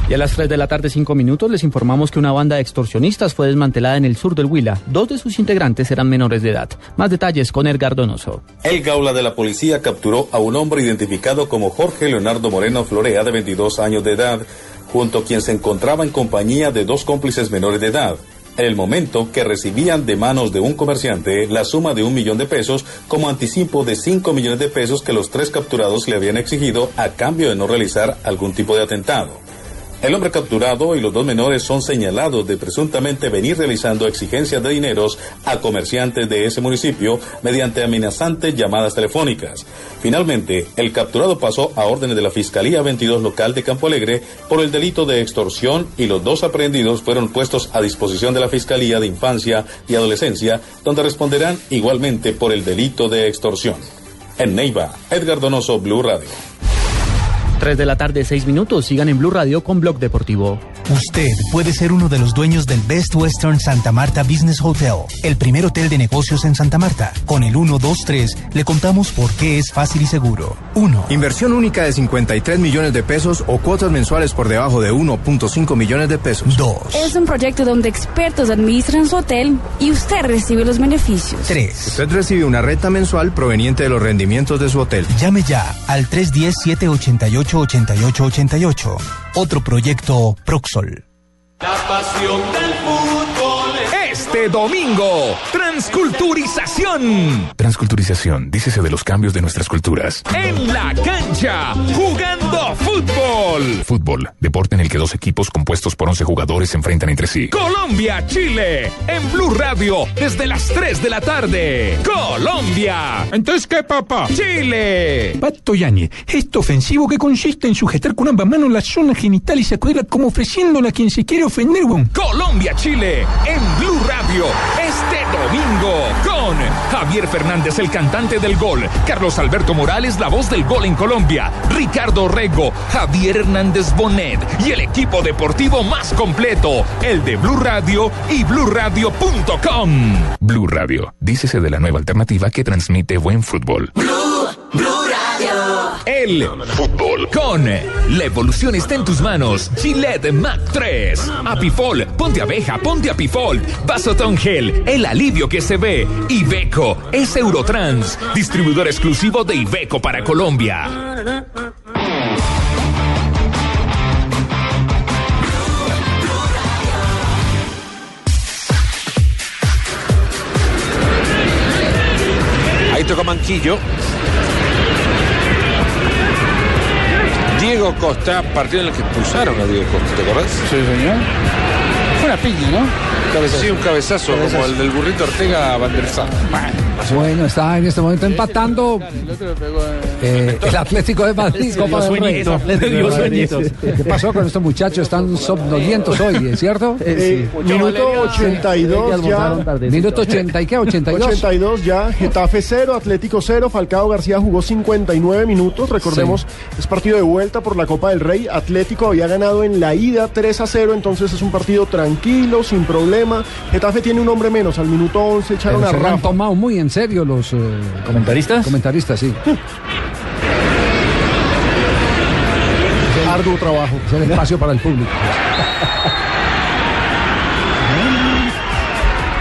Y a las 3 de la tarde, 5 minutos, les informamos que una banda de extorsionistas fue desmantelada en el sur del Huila. Dos de sus integrantes eran menores de edad. Más detalles con Edgar Donoso. El Gaula de la policía capturó a un hombre identificado como Jorge Leonardo Moreno Florea, de 22 años de edad, junto a quien se encontraba en compañía de dos cómplices menores de edad. En el momento que recibían de manos de un comerciante la suma de un millón de pesos como anticipo de 5 millones de pesos que los tres capturados le habían exigido a cambio de no realizar algún tipo de atentado. El hombre capturado y los dos menores son señalados de presuntamente venir realizando exigencias de dineros a comerciantes de ese municipio mediante amenazantes llamadas telefónicas. Finalmente, el capturado pasó a órdenes de la Fiscalía 22 local de Campo Alegre por el delito de extorsión y los dos aprehendidos fueron puestos a disposición de la Fiscalía de Infancia y Adolescencia, donde responderán igualmente por el delito de extorsión. En Neiva, Edgar Donoso, Blue Radio. 3 de la tarde, 6 minutos. Sigan en Blue Radio con Blog Deportivo. Usted puede ser uno de los dueños del Best Western Santa Marta Business Hotel, el primer hotel de negocios en Santa Marta. Con el 123 le contamos por qué es fácil y seguro. 1. Inversión única de 53 millones de pesos o cuotas mensuales por debajo de 1.5 millones de pesos. 2. Es un proyecto donde expertos administran su hotel y usted recibe los beneficios. 3. Usted recibe una renta mensual proveniente de los rendimientos de su hotel. Llame ya al 310-788-8888. Otro proyecto Proxol. La pasión del fútbol. Este domingo, Transculturización. Transculturización, dícese de los cambios de nuestras culturas. En la cancha, jugando fútbol. Fútbol, deporte en el que dos equipos compuestos por 11 jugadores se enfrentan entre sí. Colombia, Chile, en Blue Radio, desde las 3 de la tarde. Colombia. Entonces, ¿qué, papá? Chile. Pato Yañez, gesto ofensivo que consiste en sujetar con ambas manos la zona genital y sacudirla como ofreciéndola a quien se quiere ofender, weón. Colombia, Chile, en Blue Radio, este domingo, con Javier Fernández, el cantante del gol, Carlos Alberto Morales, la voz del gol en Colombia, Ricardo Rego, Javier Hernández Bonet y el equipo deportivo más completo, el de Blue Radio y BlueRadio.com. Blue Radio, dícese de la nueva alternativa que transmite buen fútbol. Blue, Blue El fútbol. Con la evolución está en tus manos. Gillette Mac 3. Apifol, ponte abeja, ponte Apifol. Vasotón Gel, el alivio que se ve. Ibeco es Eurotrans, distribuidor exclusivo de Ibeco para Colombia. Ahí toca Manquillo. Diego Costa, partido en el que expulsaron a Diego Costa, ¿te acordás? Sí, señor. Una piña, ¿no? Sí, un cabezazo, como el del burrito Ortega a Van der Sar. Bueno, está en este momento empatando eh, el Atlético de Madrid. Copa del Rey. ¿Qué pasó con estos muchachos? Están somnolientos hoy, ¿es cierto? Eh, minuto 82 ya. Minuto 80 y qué, 82. 82 ya. Getafe 0, Atlético 0. Falcao García jugó 59 minutos. Recordemos, es partido de vuelta por la Copa del Rey. Atlético había ganado en la ida 3 a 0, entonces es un partido tranquilo, sin problema. Getafe tiene un hombre menos. Al minuto 11 echaron Pero a se han tomado muy en serio los eh, comentaristas. Comentaristas, sí. Arduo trabajo. Es el espacio para el público.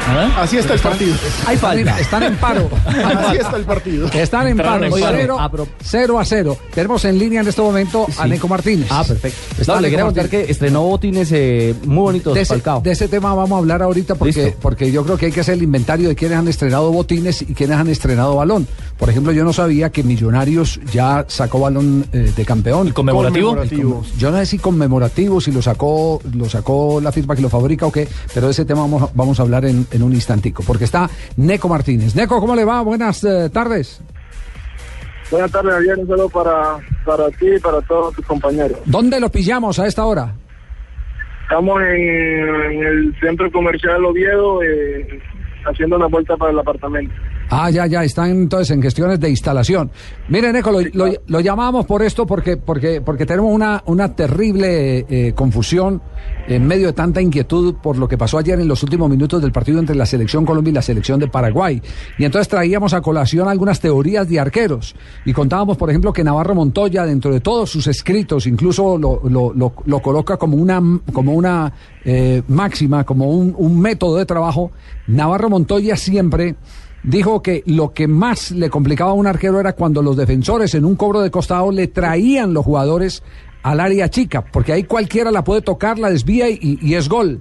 Así está el partido. Hay falta. Están en paro. Así está el partido. Están en paro. Oiga, 0 a pro- 0 a 0. Tenemos en línea en este momento a Neco Martínez. Ah, perfecto. Está No, le quería contar que estrenó botines eh, muy bonitos, de ese, de ese tema vamos a hablar ahorita porque, Listo. porque yo creo que hay que hacer el inventario de quienes han estrenado botines y quienes han estrenado balón. Por ejemplo, yo no sabía que Millonarios ya sacó balón eh, de campeón. ¿El conmemorativo? conmemorativo. Yo no sé si conmemorativo, si lo sacó, lo sacó la firma que lo fabrica o qué, pero de ese tema vamos, a- vamos a hablar en, en un instantico, porque está Neco Martínez. Neco, ¿cómo le va? Buenas eh, tardes. Buenas tardes, Javier. Un saludo para, para ti y para todos tus compañeros. ¿Dónde lo pillamos a esta hora? Estamos en, en el centro comercial Oviedo eh, haciendo una vuelta para el apartamento. Ah, ya, ya, están entonces en gestiones de instalación. Miren, Eco, lo, lo, lo llamamos por esto porque, porque, porque tenemos una, una terrible eh, confusión en medio de tanta inquietud por lo que pasó ayer en los últimos minutos del partido entre la selección Colombia y la selección de Paraguay. Y entonces traíamos a colación algunas teorías de arqueros. Y contábamos, por ejemplo, que Navarro Montoya, dentro de todos sus escritos, incluso lo, lo, lo, lo coloca como una, como una eh, máxima, como un, un método de trabajo. Navarro Montoya siempre dijo que lo que más le complicaba a un arquero era cuando los defensores en un cobro de costado le traían los jugadores al área chica, porque ahí cualquiera la puede tocar, la desvía y, es gol.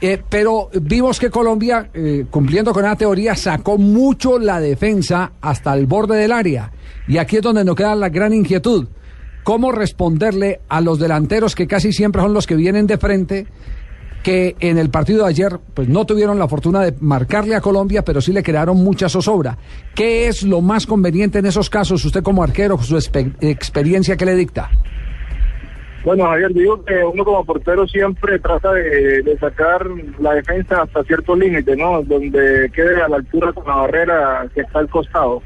Eh, pero vimos que Colombia, eh, cumpliendo con la teoría, sacó mucho la defensa hasta el borde del área. Y aquí es donde nos queda la gran inquietud. ¿Cómo responderle a los delanteros que casi siempre son los que vienen de frente? Que en el partido de ayer pues no tuvieron la fortuna de marcarle a Colombia, pero sí le crearon mucha zozobra. ¿Qué es lo más conveniente en esos casos, usted como arquero, su experiencia que le dicta? Bueno, Javier, digo que uno como portero siempre trata de, de sacar la defensa hasta cierto límite, ¿no? Donde quede a la altura con la barrera que está al costado.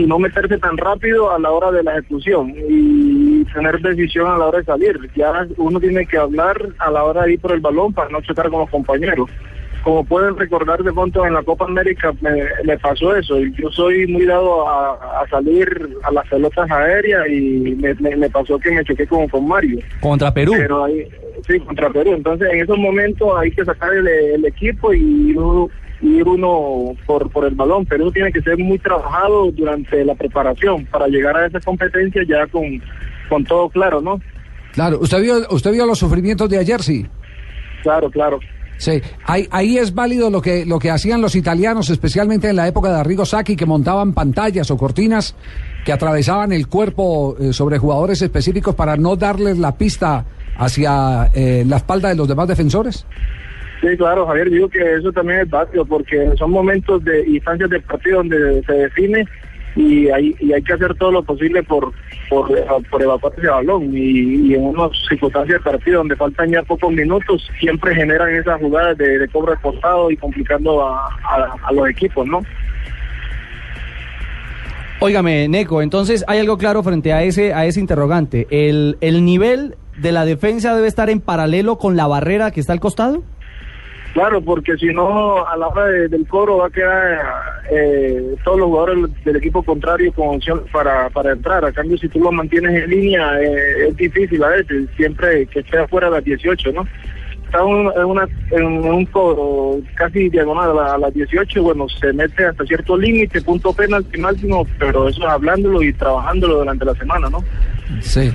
Y no meterse tan rápido a la hora de la ejecución y tener decisión a la hora de salir. Ya uno tiene que hablar a la hora de ir por el balón para no chocar con los compañeros. Como pueden recordar de pronto en la Copa América me, me pasó eso. Yo soy muy dado a, a salir a las pelotas aéreas y me, me- me pasó que me choqué con, con Mario. Contra Perú. Pero ahí, sí, contra Perú. Entonces, en esos momentos hay que sacar el, el equipo y uno, ir uno por, por el balón. Perú tiene que ser muy trabajado durante la preparación para llegar a esa competencia ya con, con todo claro, ¿no? Claro, ¿usted vio, usted vio los sufrimientos de ayer, sí? Claro, claro. Sí, ahí, ahí es válido lo que, lo que hacían los italianos, especialmente en la época de Arrigo Sacchi, que montaban pantallas o cortinas que atravesaban el cuerpo eh, sobre jugadores específicos para no darles la pista hacia eh, la espalda de los demás defensores. Sí, claro, Javier, digo que eso también es válido porque son momentos de instancias de partido donde se define y hay, y hay que hacer todo lo posible por por, por balón y, en unas circunstancias de partido donde faltan ya pocos minutos siempre generan esas jugadas de, de cobro costado y complicando a los equipos, ¿no? Óigame, Neco, entonces hay algo claro frente a ese, a ese interrogante. ¿El, ¿El nivel de la defensa debe estar en paralelo con la barrera que está al costado? Claro, porque si no, a la hora de- del coro va a quedar eh, todos los jugadores del equipo contrario con opción para, para entrar. A cambio, si tú lo mantienes en línea, eh, es difícil a veces, siempre que esté afuera a las 18, ¿no? Está en, una, en un coro casi diagonal a las 18, bueno, se mete hasta cierto límite, punto penalti máximo, pero eso es hablándolo y trabajándolo durante la semana, ¿no? Sí.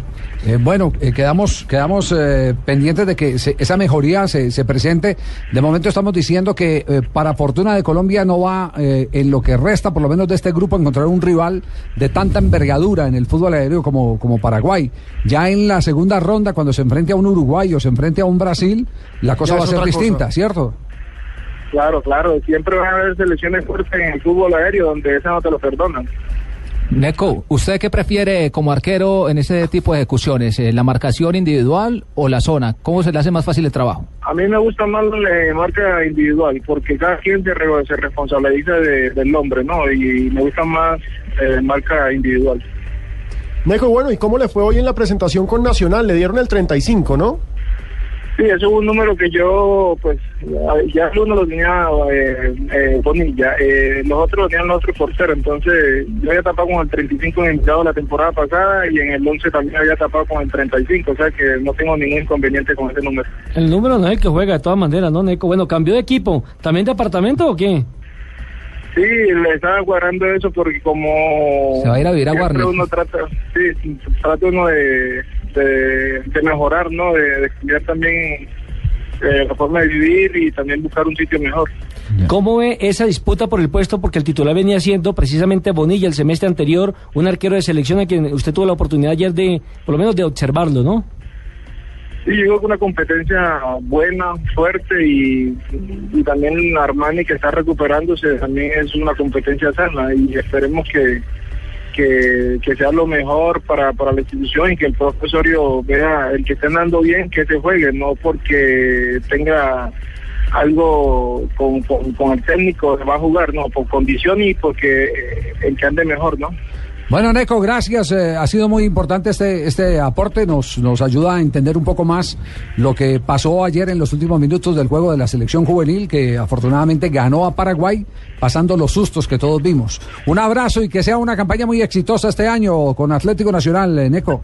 Eh, bueno, eh, quedamos, quedamos eh, pendientes de que se- esa mejoría se, se presente. De momento estamos diciendo que eh, para fortuna de Colombia no va eh, en lo que resta, por lo menos de este grupo, encontrar un rival de tanta envergadura en el fútbol aéreo como, como Paraguay. Ya en la segunda ronda, cuando se enfrente a un Uruguay o se enfrente a un Brasil, la cosa Ya va a ser cosa. distinta, ¿cierto? Claro, claro, siempre van a haber selecciones fuertes en el fútbol aéreo donde esa no te lo perdonan. Neco, ¿usted qué prefiere como arquero en ese tipo de ejecuciones? eh, ¿La marcación individual o la zona? ¿Cómo se le hace más fácil el trabajo? A mí me gusta más la marca individual, porque cada quien se, re- se responsabiliza de- del hombre, ¿no? Y me gusta más eh, marca individual. Neco, bueno, ¿y cómo le fue hoy en la presentación con Nacional? Le dieron el 35, ¿no? Sí, eso es un número que yo, pues, ya el uno lo tenía eh, eh, Bonilla, eh, los otros lo tenían los otros porteros, entonces yo había tapado con el 35 en el la temporada pasada y en el 11 también había tapado con el 35, o sea que no tengo ningún inconveniente con ese número. El número no es el que juega de todas maneras, ¿no, Neco? Bueno, ¿cambió de equipo? ¿También de apartamento o qué? Sí, le estaba guardando eso porque como... Se va a ir a vivir a Guarne. uno trata, sí, trata uno de, de, de mejorar, ¿no? De, de estudiar también eh, la forma de vivir y también buscar un sitio mejor. ¿Cómo ve esa disputa por el puesto? Porque el titular venía siendo precisamente Bonilla el semestre anterior, un arquero de selección a quien usted tuvo la oportunidad ayer de, por lo menos de observarlo, ¿no? Sí, yo creo que una competencia buena, fuerte y, y también Armani que está recuperándose también es una competencia sana y esperemos que, que, que sea lo mejor para, para la institución y que el profesorio vea el que esté andando bien que se juegue, no porque tenga algo con, con, con el técnico va a jugar, no, por condición y porque eh, el que ande mejor, ¿no? Bueno, Neco, gracias. eh, ha sido muy importante este, este aporte. Nos, nos ayuda a entender un poco más lo que pasó ayer en los últimos minutos del juego de la selección juvenil, que afortunadamente ganó a Paraguay, pasando los sustos que todos vimos. Un abrazo y que sea una campaña muy exitosa este año con Atlético Nacional, eh, Neco.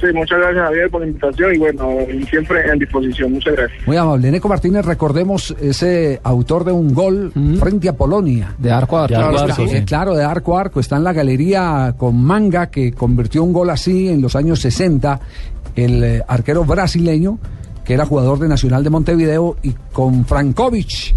Sí, muchas gracias Javier por la invitación y bueno, siempre en disposición. Muchas gracias. Muy amable. Neco Martínez, recordemos ese autor de un gol frente a Polonia. De arco a arco. De arco a Está- arco, claro, de arco a arco. Está en la galería con Manga, que convirtió un gol así en los años 60. El eh, arquero brasileño, que era jugador de Nacional de Montevideo, y con Frankovic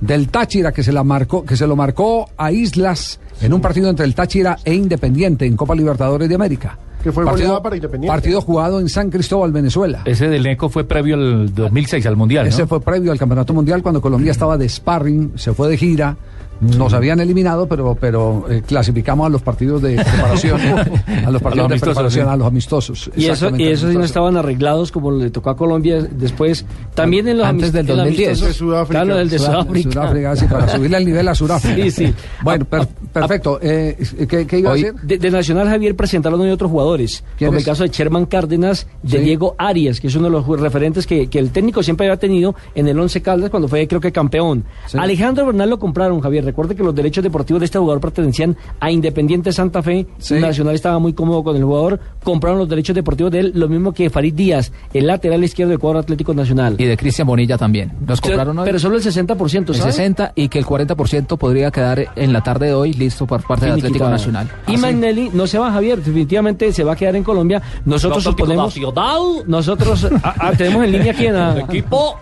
del Táchira, que se, la marcó, que se lo marcó a Islas en un partido entre el Táchira e Independiente en Copa Libertadores de América. Que fue partido, goleada para Independiente. partido jugado en San Cristóbal, Venezuela. Ese del Neco fue previo al 2006, al Mundial, ¿no? Ese fue previo al Campeonato Mundial cuando Colombia estaba de sparring, se fue de gira. Nos habían eliminado, pero, pero eh, clasificamos a los partidos de preparación, a los partidos de amistosos, preparación, sí. a los amistosos. Y eso, y eso sí no estaban arreglados como le tocó a Colombia después. También en los Antes amist- del en los 2010. amistosos. De Sudáfrica. Claro, del de Sudá- Sudáfrica. Sudáfrica, sí, para subirle el nivel a Sudáfrica. Sí, sí. Bueno, per- perfecto. Eh, ¿qué, qué iba a decir? de, de Nacional Javier presentaron hoy otros jugadores, ¿Quién como es? el caso de Sherman Cárdenas, de Sí. Diego Arias, que es uno de los referentes que, que el técnico siempre había tenido en el Once Caldas cuando fue creo que campeón. Sí. Alejandro Bernal lo compraron, Javier. Recuerde que los derechos deportivos de este jugador pertenecían a Independiente Santa Fe. Sí. Nacional estaba muy cómodo con el jugador. Compraron los derechos deportivos de él, lo mismo que Farid Díaz, el lateral izquierdo del cuadro Atlético Nacional. Y de Cristian Bonilla también. Nos compraron hoy. Pero solo el 60%, el ¿sabe? 60 y que el 40% podría quedar en la tarde de hoy listo por parte del Atlético. Nacional. Y Magnelli no se va, Javier, definitivamente se va a quedar en Colombia. Nosotros suponemos. Nacional. Nosotros ah, ah, tenemos en línea quién a. equipo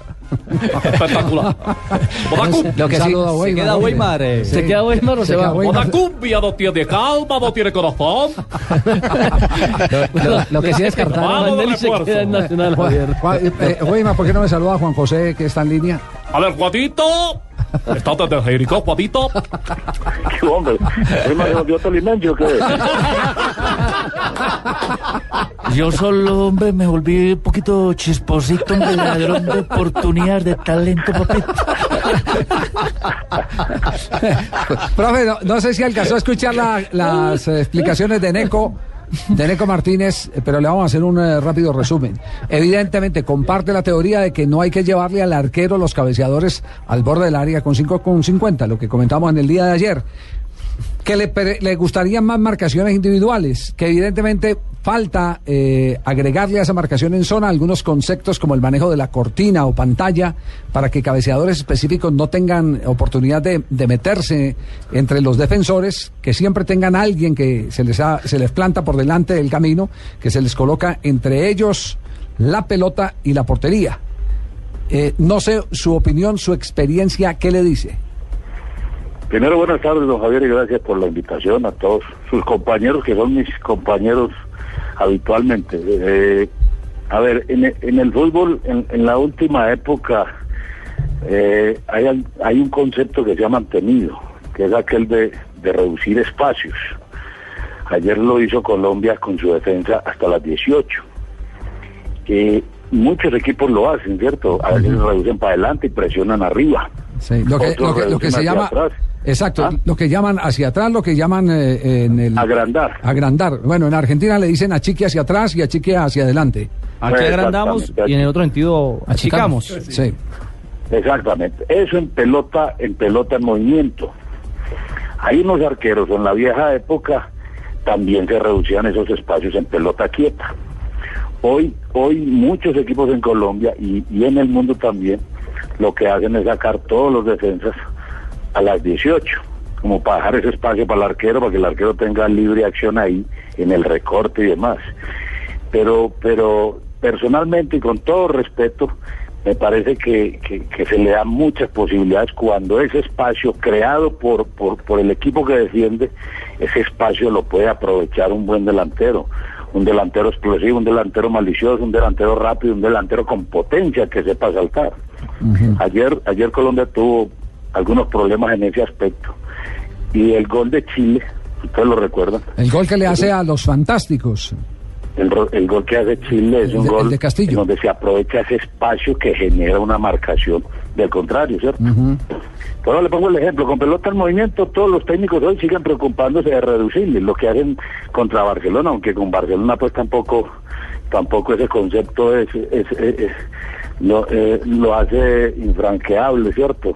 espectacular. Lo que sí, se queda Weimar. eh. ¿Se queda Weimar o se, va? Una cumbia no tiene calma, no tiene corazón. Lo, lo que sí descartaron, se. Juan- eh, Weimar, ¿por qué no me saluda Juan José, que está en línea? A ver, Juanito. ¿Estás desde Jericó, Juanito? ¿Qué hombre? ¿Es más de otro alimento qué? Yo solo, hombre, me volví un poquito chisposito, hombre, ladrón de oportunidades, de talento, papito. Profe, no, no sé si alcanzó a escuchar la- las eh, explicaciones de Neco de Neco Martínez, eh, pero le vamos a hacer un eh, rápido resumen. Evidentemente, comparte la teoría de que no hay que llevarle al arquero los cabeceadores al borde del área con 5 con 50, lo que comentamos en el día de ayer. Que le, le gustarían más marcaciones individuales, que evidentemente falta eh, agregarle a esa marcación en zona algunos conceptos como el manejo de la cortina o pantalla para que cabeceadores específicos no tengan oportunidad de, meterse entre los defensores, que siempre tengan alguien que se les, ha- se les planta por delante del camino, que se les coloca entre ellos la pelota y la portería. Eh, no sé su opinión, su experiencia, ¿qué le dice? Primero, buenas tardes, don Javier, y gracias por la invitación a todos sus compañeros, que son mis compañeros habitualmente. Eh, a ver, en, e- en el fútbol, en, en la última época, eh, hay, hay un concepto que se ha mantenido, que es aquel de, de reducir espacios. Ayer lo hizo Colombia con su defensa hasta las 18. Eh, muchos equipos lo hacen, ¿cierto? A veces reducen para adelante y presionan arriba. Sí, lo que, lo que, lo que reducen se llama... atrás. Exacto, ¿Ah? lo que llaman hacia atrás, lo que llaman eh, en el... Agrandar. Agrandar. Bueno, en Argentina le dicen achique hacia atrás y achique hacia adelante. Aquí agrandamos y en el otro sentido achicamos. Sí. Exactamente. Eso en pelota, en pelota en movimiento. Hay unos arqueros en la vieja época también se reducían esos espacios en pelota quieta. Hoy, hoy muchos equipos en Colombia y, y en el mundo también lo que hacen es sacar todos los defensas a las 18, como para dejar ese espacio para el arquero, para que el arquero tenga libre acción ahí en el recorte y demás. Pero, pero personalmente y con todo respeto, me parece que, que- que se le dan muchas posibilidades cuando ese espacio creado por, por, por el equipo que defiende, ese espacio lo puede aprovechar un buen delantero, un delantero explosivo, un delantero malicioso, un delantero rápido, un delantero con potencia que sepa saltar. Ayer, ayer Colombia tuvo algunos problemas en ese aspecto y el gol de Chile, ustedes lo recuerdan, El gol que le hace a los fantásticos. el, el gol que hace Chile es El un de- gol de Castillo. en donde se aprovecha ese espacio que genera una marcación del contrario, ¿cierto? Ahora le pongo el ejemplo, con pelota en movimiento todos los técnicos hoy siguen preocupándose de reducirle, lo que hacen contra Barcelona, aunque con Barcelona pues tampoco tampoco ese concepto es, es- es- es- lo, eh, lo hace infranqueable, ¿cierto?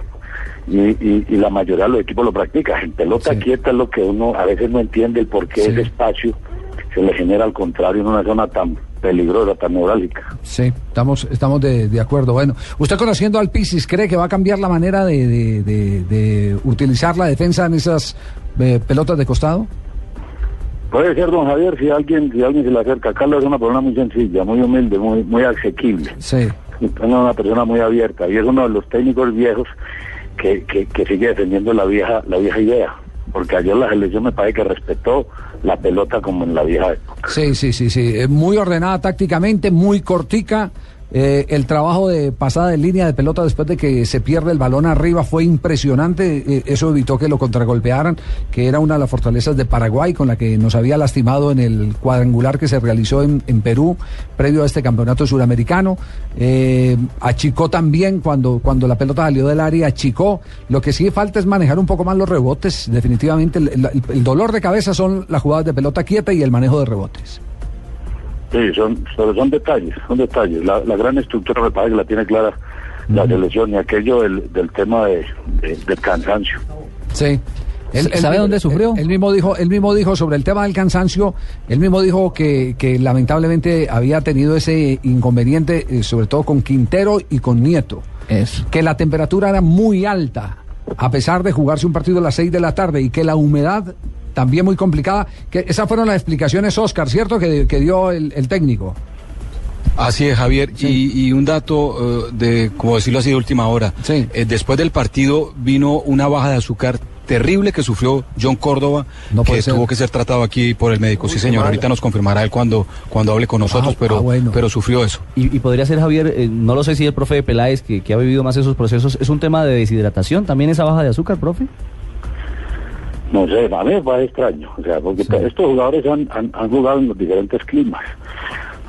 Y, y- y la mayoría de los equipos lo practica. En pelota quieta es lo que uno a veces no entiende el por qué ese espacio se le genera al contrario en una zona tan peligrosa, tan neurálgica. Sí, estamos, estamos de, de acuerdo. Bueno, usted conociendo al Pisis, ¿cree que va a cambiar la manera de, de- de- de utilizar la defensa en esas eh, pelotas de costado? Puede ser, don Javier, si alguien, si alguien se le acerca. Carlos es una persona muy sencilla, muy humilde, muy, muy asequible. Sí. Es una persona muy abierta y es uno de los técnicos viejos que, que, que sigue defendiendo la vieja, la vieja idea. Porque ayer la selección me parece que respetó la pelota como en la vieja época. Sí, sí, sí, sí. Eh, Muy ordenada tácticamente, muy cortica. Eh, el trabajo de pasada de línea de pelota después de que se pierde el balón arriba fue impresionante. Eh, eso evitó que lo contragolpearan, que era una de las fortalezas de Paraguay con la que nos había lastimado en el cuadrangular que se realizó en, Perú previo a este campeonato suramericano. Eh, achicó también cuando, cuando la pelota salió del área, achicó. Lo que sí falta es manejar un poco más los rebotes. Definitivamente el- el dolor de cabeza son las jugadas de pelota quieta y el manejo de rebotes. Sí, son, son, son detalles, son detalles. La, la gran estructura me parece que la tiene clara la selección y aquello del, del tema de, de- del cansancio. Sí. ¿Sabe dónde sufrió? Él, mismo dijo, él mismo dijo sobre el tema del cansancio, él mismo dijo que, que lamentablemente había tenido ese inconveniente, eh, sobre todo con Quintero y con Nieto. Que la temperatura era muy alta, a pesar de jugarse un partido a las 6 de la tarde, y que la humedad también muy complicada. Que esas fueron las explicaciones, Oscar, ¿cierto? Que, que dio el, el técnico. Así es, Javier. Y, y un dato eh, de, como decirlo así, de última hora. Eh, después del partido vino una baja de azúcar terrible que sufrió John Córdoba, No que ser. tuvo que ser tratado aquí por el médico. Sí, señor. Ahorita nos confirmará él cuando, cuando hable con nosotros, pero, pero sufrió eso. Y, y podría ser, Javier, eh, no lo sé si el profe Peláez, que, que ha vivido más esos procesos, es un tema de deshidratación, también esa baja de azúcar, profe. No sé, a mí me parece extraño, o sea, porque estos jugadores han, han, han jugado en los diferentes climas.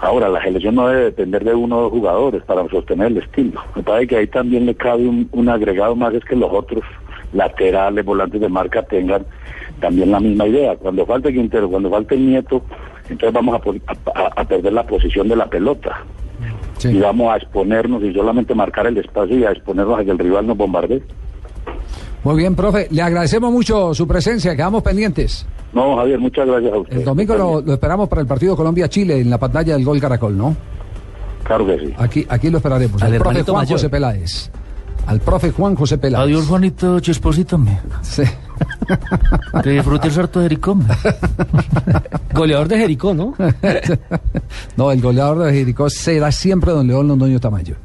Ahora, la selección no debe depender de uno o dos jugadores para sostener el estilo. Me parece que ahí también le cabe un, un agregado más, es que los otros laterales, volantes de marca tengan también la misma idea. Cuando falte Quintero, cuando falte Nieto, Entonces vamos a- a- a perder la posición de la pelota. Y vamos a exponernos y solamente marcar el espacio y a exponernos a que el rival nos bombardee. Muy bien, profe. Le agradecemos mucho su presencia. Quedamos pendientes. No, Javier, muchas gracias a usted. El domingo lo, lo esperamos para el partido Colombia-Chile en la pantalla del Gol Caracol, ¿no? Claro que sí. Aquí, aquí lo esperaremos. Al Al, profe Juan mayor. José Peláez. Al profe Juan José Peláez. Adiós, Juanito Chesposito, me. Sí. Que disfrute el sarto de Jericó. Goleador de Jericó, ¿no? no, el goleador de Jericó será siempre don León Londoño Tamayo.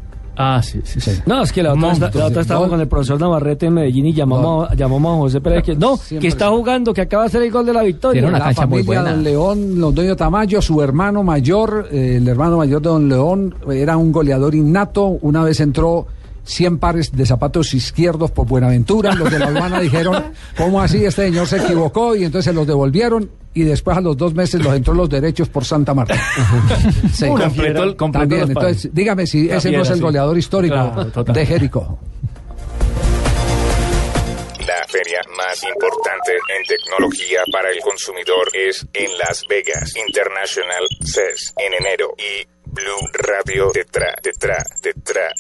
Ah, sí, sí. sí. No, es que la otra, la Gol. con el profesor Navarrete en Medellín y llamamos, a- llamamos a José Pérez que no, que está jugando, que acaba de hacer el gol de la victoria. la familia Don León Londoño Tamayo, su hermano mayor, eh, el hermano mayor de Don León, era un goleador innato. Una vez entró 100 pares de zapatos izquierdos por Buenaventura. Los de la aduana dijeron, ¿cómo así? Este señor se equivocó y entonces se los devolvieron. Y después a los dos meses los entró los derechos por Santa Marta. Sí. Completó el- completó También, entonces, dígame si La ese no es el sí. goleador histórico Claro, de Jericó. La feria más importante en tecnología para el consumidor es en Las Vegas International CES en enero y Blue Radio detrás, detrás, detrás.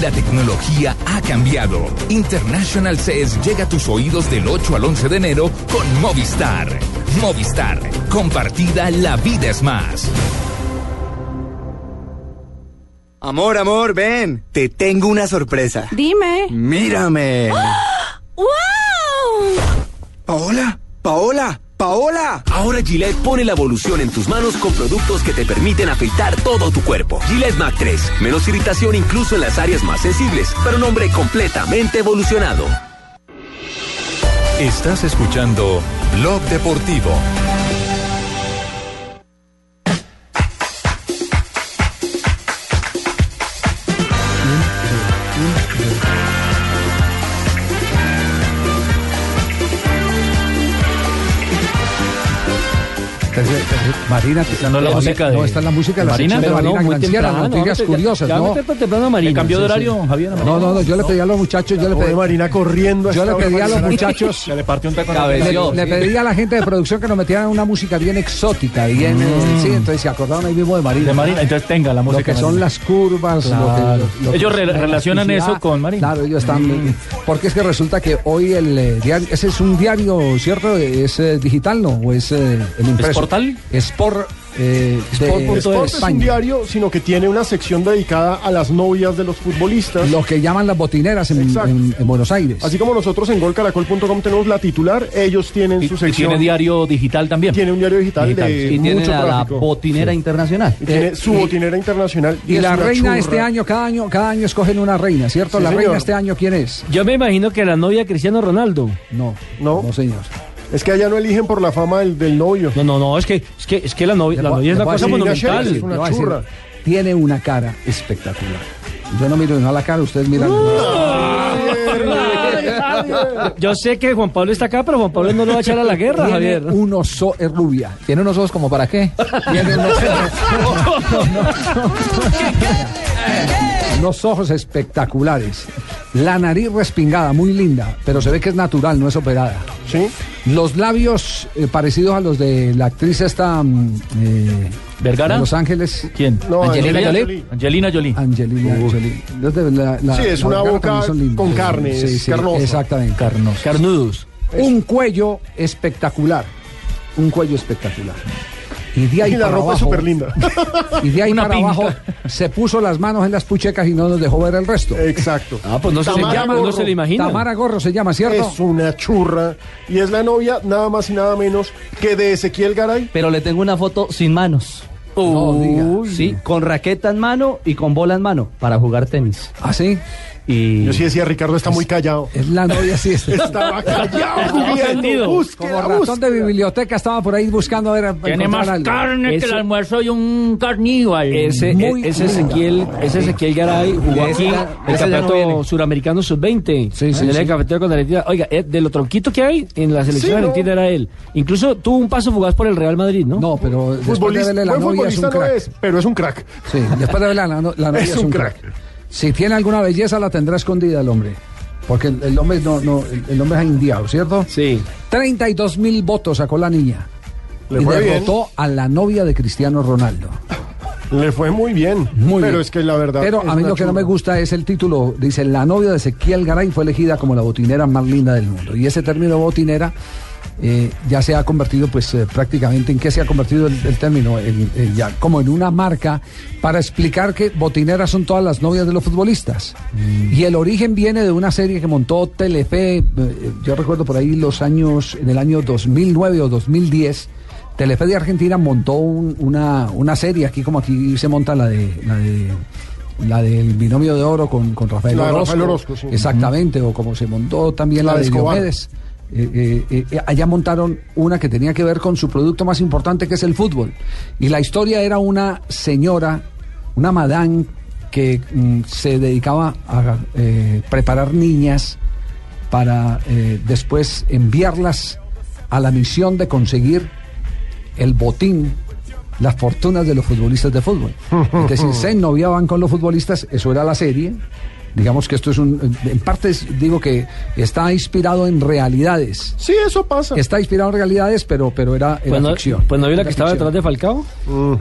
La tecnología ha cambiado. International CES llega a tus oídos del 8 al 11 de enero con Movistar. Movistar. Compartida, la vida es más. Amor, amor, ven. Te tengo una sorpresa. Dime. Mírame. ¡Wow! Paola, Paola, Paola. Ahora Gillette pone la evolución en tus manos con productos que te permiten afeitar todo tu cuerpo. Gillette Mac 3. Menos irritación incluso en las áreas más sensibles, para un hombre completamente evolucionado. Estás escuchando Blog Deportivo. Marina, no es la música de- no, está en la música de la Marina, sección de Marina no, Granciera, temprano, noticias ya- curiosas, ya ¿no? temprano Marina. ¿Cambió de horario, Javier? No, no, no, yo le pedí a los muchachos, yo le pedí, Marina corriendo. yo le pedí a los muchachos, Se le partió un taco. le, le pedí a la gente de producción que nos metieran una música bien exótica, bien, eh, sí, entonces se acordaron ahí mismo de Marina. De Marina, entonces tenga la Lo música. que de son las curvas, lo Claro. que- lo que- Ellos re- la relacionan eso con Marina. Claro, ellos están. Porque es que resulta que hoy el eh, diario, ese es un diario, ¿cierto? Es eh, digital, ¿no? O es eh, el impreso. Portal? Sport. Eh, de Sport es un diario, sino que tiene una sección dedicada a las novias de los futbolistas. Lo que llaman las botineras en, Exacto. en- en Buenos Aires. Así como nosotros en golcaracol.com tenemos la titular, ellos tienen Y- su y sección. tiene diario digital también. Tiene un diario digital, Digital. de Y tiene mucho a la botinera internacional. Y tiene Eh, su y- botinera internacional. Y la reina churra. este año, cada año, cada año escogen una reina, ¿cierto? Sí, la señor. reina este año, ¿quién es? Yo me imagino que la novia de Cristiano Ronaldo. No, No. no señor. Es que allá no eligen por la fama del, del novio. No, no, no, es que, es que, es que la novia, la novia es una cosa monumental. Es una decir, churra. tiene una cara espectacular. Yo no miro no a la cara, ustedes miran. Yo sé que Juan Pablo está acá, pero Juan Pablo no lo va a echar a la guerra, Tiene Javier. unos ojos, es rubia. ¿Tiene unos ojos como para qué? Tiene unos unos ojos espectaculares. La nariz respingada, muy linda, pero se ve que es natural, no es operada. ¿Sí? Los labios eh, parecidos a los de la actriz esta mm, eh, ¿Vergara? de Los Ángeles. ¿Quién? No, Angelina Angelina Jolie. Angelina Jolie. Angelina Jolie. Los de la- la- Sí, es la una boca con carne, es carnosa. Exactamente. Carnos. Carnudos. Un cuello espectacular. Un cuello espectacular. Y de ahí Y la para ropa es abajo, súper linda. Y de ahí Una para pinta. abajo se puso las manos en las puchecas y no nos dejó ver el resto. Exacto. Ah, pues no se, Tamara llama, no se le imagina. Tamara Gorro se llama, ¿cierto? Es una churra. Y es la novia, nada más y nada menos que de Ezequiel Garay. Pero le tengo una foto sin manos. No diga. Sí, con raqueta en mano y con bola en mano para jugar tenis. ¿Ah, sí? Y Yo sí decía, Ricardo está muy callado. Es la novia, sí. es- Estaba callado, ofendido. viendo. Como Búsqueda, ratón búsqueda. de biblioteca estaba por ahí buscando a ver. Tiene más algo. carne que el almuerzo y un carníval. Ese, Muy ese. Ezequiel, ese Ezequiel Garay jugó aquí el no campeonato suramericano sub-20. Sí, sí, en el sí. cafetero con Argentina. Oiga, eh, de lo tronquito que hay en la selección Sí, ¿no? argentina era él. Incluso tuvo un paso fugaz por el Real Madrid, ¿no? No, pero después de Futbolista, verle la novia es un futbolista no crack. es, pero es un crack. Sí, después de verle la, la novia Es es un un crack. Si tiene alguna belleza la tendrá escondida el hombre. Porque el, el hombre no, no, el, el hombre es indiado, ¿cierto? Sí. 32 mil votos sacó la niña. Le y fue bien. derrotó a la novia de Cristiano Ronaldo. Le fue muy bien. Muy pero bien. es que la verdad. Pero a mí lo que no me gusta es el título. Dice, la novia de Ezequiel Garay fue elegida como la botinera más linda del mundo. Y ese término botinera eh, ya se ha convertido, pues eh, prácticamente, ¿en qué se ha convertido el, el término? En- en ya como en una marca para explicar que botineras son todas las novias de los futbolistas. Y el origen viene de una serie que montó Telefe, eh, yo recuerdo por ahí los años, en el año 2009 o 2010. Telefe de Argentina montó un- una, una serie, aquí como aquí se monta la de, la de la del binomio de oro con, con Rafael La Orozco. Rafael Orozco, sí. Exactamente, o como se montó también La la, de de Escobar. Diomedes. Eh, eh, eh, allá montaron una que tenía que ver con su producto más importante que es el fútbol. Y la historia era una señora, una madame que mm, se dedicaba a preparar niñas para después enviarlas a la misión de conseguir el botín, las fortunas de los futbolistas de fútbol. Es decir, se noviaban con los futbolistas, eso era la serie. Digamos que esto es un. En parte digo que está inspirado en realidades. Sí, eso pasa. Está inspirado en realidades, pero, pero era, era Pues no, ficción. pues no vio la que estaba detrás de Falcao.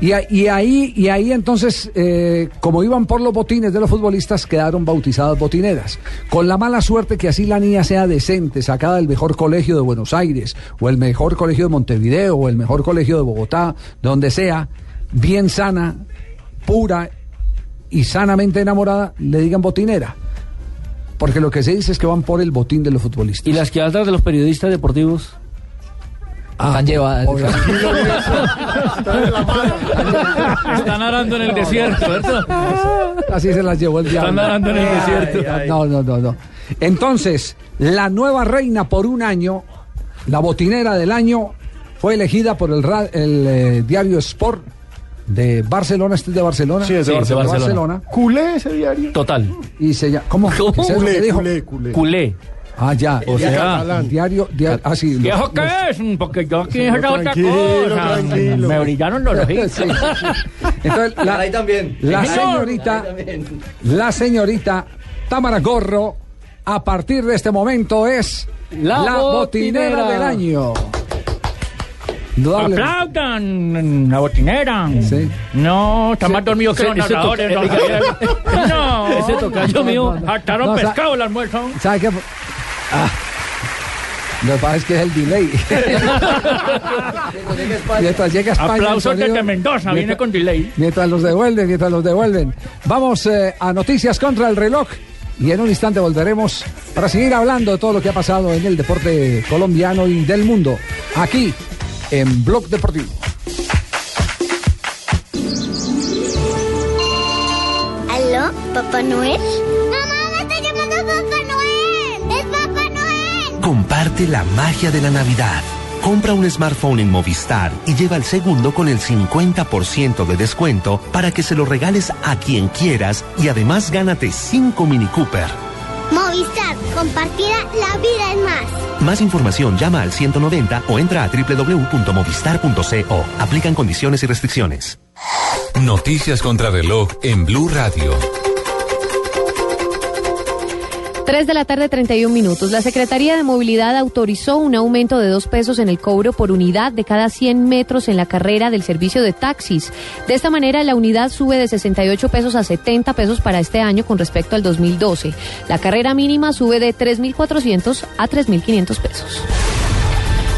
Y, a- y ahí, y ahí entonces, eh, como iban por los botines de los futbolistas, quedaron bautizadas botineras. Con la mala suerte que así la niña sea decente, sacada del mejor colegio de Buenos Aires, o el mejor colegio de Montevideo, o el mejor colegio de Bogotá, donde sea, bien sana, pura y sanamente enamorada, le digan botinera. Porque lo que se dice es que van por el botín de los futbolistas. Y las que atrás de los periodistas deportivos. Están llevadas. Están arando en el desierto, ¿verdad? Así se las llevó el diablo. Están nadando en el desierto. No, no, no, no. Entonces, la nueva reina por un año, la botinera del año, fue elegida por el, eh, diario Sport de Barcelona. ¿Este es de Barcelona? Sí, es de Sí, Barcelona. Culé ese diario. Total. Y se llama. ¿Cómo? ¿Cómo? ¿Qué es eso que Culé, dijo? culé, culé. Culé. Ah, ya. O Diario- sea- diario, diario. Ah, sí. ¿Qué los- es? Porque yo aquí era otra cosa. Me brillaron los ojitos. Sí. Entonces, la, Ahí también. la Sí, señor. señorita, la señorita Tamara Gorro, a partir de este momento es La la, botinera. botinera. del año. Indudable. Aplaudan la botinera. Sí. No, está más dormido que los ese toca- narradores. don Javier. No. Ese tocayo mío. Hartaron pescado el almuerzo. ¿Sabe qué? Ah, lo que pasa es que es el delay. mientras llega España. Aplausos desde Mendoza, viene con delay. Mientras los devuelven, mientras los devuelven. Vamos eh, a noticias contra el reloj. Y en un instante volveremos para seguir hablando de todo lo que ha pasado en el deporte colombiano y del mundo. Aquí en Blog Deportivo. ¿Aló, Papá Noel? ¡Mamá, me está llamando Papá Noel! ¡Es Papá Noel! Comparte la magia de la Navidad. Compra un smartphone en Movistar y lleva el segundo con el 50% de descuento para que se lo regales a quien quieras y además gánate 5 Mini Cooper. Movistar, compartida, la vida es más. Más información llama al 190 o entra a www.movistar.co. Aplican condiciones y restricciones. Noticias contra reloj en Blue Radio. 3 de la tarde, 31 minutos. La Secretaría de Movilidad autorizó un aumento de dos pesos en el cobro por unidad de cada 100 metros en la carrera del servicio de taxis. De esta manera, la unidad sube de 68 pesos a 70 pesos para este año con respecto al 2012. La carrera mínima sube de 3.400 a 3.500 pesos.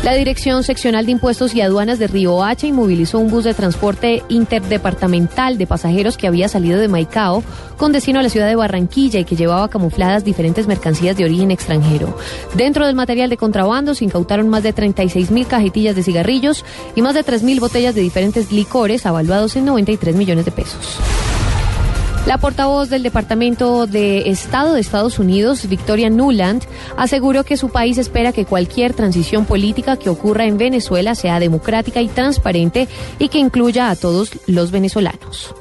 La Dirección Seccional de Impuestos y Aduanas de Río Hacha inmovilizó un bus de transporte interdepartamental de pasajeros que había salido de Maicao con destino a la ciudad de Barranquilla y que llevaba camufladas diferentes mercancías de origen extranjero. Dentro del material de contrabando se incautaron más de 36 mil cajetillas de cigarrillos y más de 3 mil botellas de diferentes licores avaluados en 93 millones de pesos. La portavoz del Departamento de Estado de Estados Unidos, Victoria Nuland, aseguró que su país espera que cualquier transición política que ocurra en Venezuela sea democrática y transparente y que incluya a todos los venezolanos.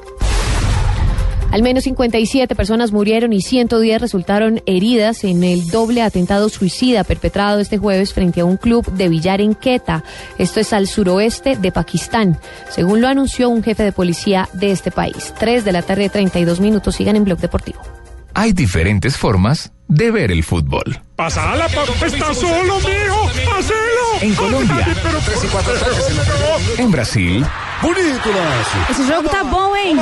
Al menos 57 personas murieron y 110 resultaron heridas en el doble atentado suicida perpetrado este jueves frente a un club de billar en Quetta. Esto es al suroeste de Pakistán, según lo anunció un jefe de policía de este país. 3 de la tarde, 32 minutos. Sigan en Blog Deportivo. Hay diferentes formas de ver el fútbol. Pasala, papá, está solo, mijo. Hacelo. En Colombia. En Brasil. Bonito, Esse jogo tá bom, hein?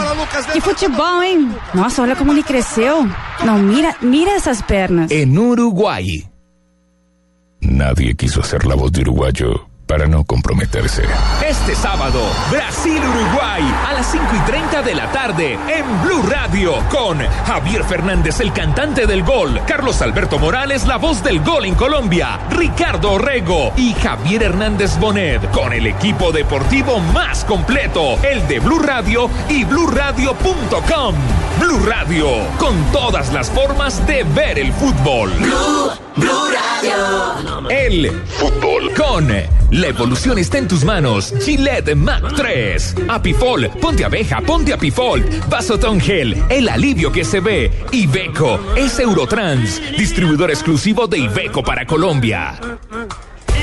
Que futebol, hein? Nossa, olha como ele cresceu. Não, mira, mira essas pernas. En Uruguay. Nadie quiso ser la voz de uruguayo para no comprometerse. Este sábado, Brasil-Uruguay a las 5 y 30 de la tarde en Blue Radio con Javier Fernández, el cantante del gol, Carlos Alberto Morales, la voz del gol en Colombia, Ricardo Orrego y Javier Hernández Bonet con el equipo deportivo más completo, el de Blue Radio y bluradio.com. Blue Radio, con todas las formas de ver el fútbol. Blue Radio. El fútbol con la evolución está en tus manos. Gillette Mac 3. Apifol, ponte abeja, ponte Apifol. Vasotón Gel, el alivio que se ve. Ibeco, es Eurotrans, distribuidor exclusivo de Ibeco para Colombia.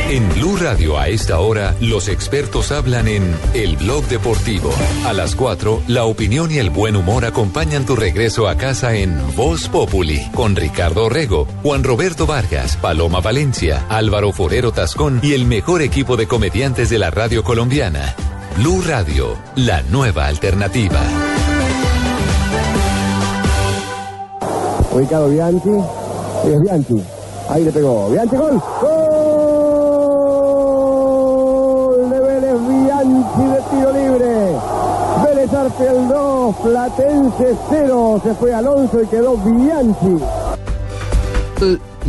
En Blue Radio a esta hora, los expertos hablan en El Blog Deportivo. A las 4, la opinión y el buen humor acompañan tu regreso a casa en Voz Populi, con Ricardo Rego, Juan Roberto Vargas, Paloma Valencia, Álvaro Forero Tascón y el mejor equipo de comediantes de la radio colombiana. Blue Radio, la nueva alternativa. Ubicado Bianchi. Es Bianchi. Ahí le pegó. Bianchi, gol. Gol de Vélez Bianchi de tiro libre. Vélez Arfiel 2, Platense 0. Se fue Alonso y quedó Bianchi.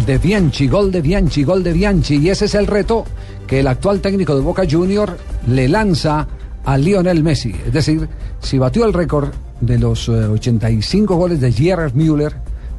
de Bianchi, gol de Bianchi, gol de Bianchi. Y ese es el reto que el actual técnico de Boca Junior le lanza a Lionel Messi. Es decir, si batió el récord de los eh, 85 goles de Gerard Müller,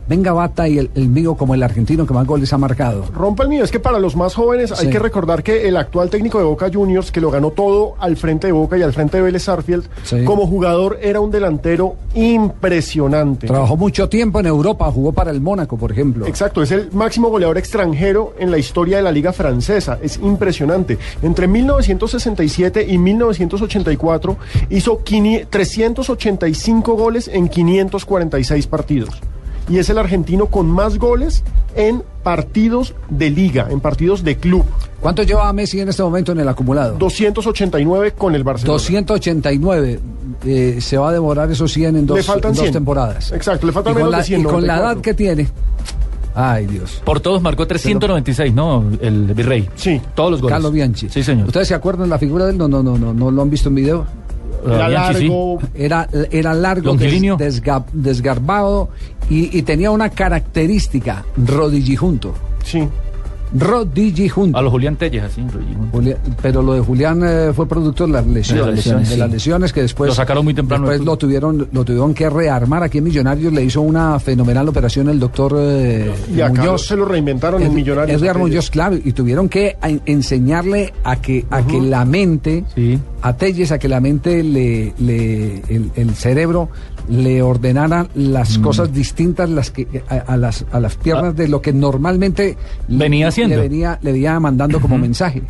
venga bata y el, el mío como el argentino que más goles ha marcado. Rompa el mío, es que para los más jóvenes hay que recordar que el actual técnico de Boca Juniors, que lo ganó todo al frente de Boca y al frente de Vélez Sarfield, Sí. como jugador era un delantero impresionante. Trabajó mucho tiempo en Europa, jugó para el Mónaco, por ejemplo. Exacto, es el máximo goleador extranjero en la historia de la liga francesa. Es impresionante. Entre 1967 y 1984 hizo 500 385 goles en 546 partidos. Y es el argentino con más goles en partidos de liga, en partidos de club. ¿Cuánto lleva Messi en este momento en el acumulado? 289 con el Barcelona. 289. Eh, se va a demorar esos 100 en dos, Le faltan en dos 100. temporadas. Exacto, le faltan menos la, de 100, Y con la 94. edad que tiene. Ay, Dios. Por todos marcó 396, ¿no? El Virrey. Sí. Todos los goles. Carlos Bianchi. Sí, señor. ¿Ustedes se acuerdan la figura de él? No, no, no, no, no lo han visto en video. Era sí. largo. Era, era largo, des- desga- desgarbado y, y tenía una característica, rodillijunto. Sí. Rodillijunto. A los Julián Telles, así. Julián- pero lo de Julián eh, fue producto de las lesiones, De las lesiones, de las sí. lesiones que después Lo sacaron muy temprano Después lo tuvieron, lo tuvieron que rearmar aquí en Millonarios. Le hizo una fenomenal operación el doctor eh, Y acá Muñoz. se lo reinventaron en Millonarios. Edgar. Muñoz, claro, y tuvieron que a- enseñarle a que a que la mente, a Telles, a que la mente le, le el, el cerebro le ordenara las cosas distintas las que a, a las a las piernas de lo que normalmente le- Venía haciendo. le venía le venía mandando como mensaje.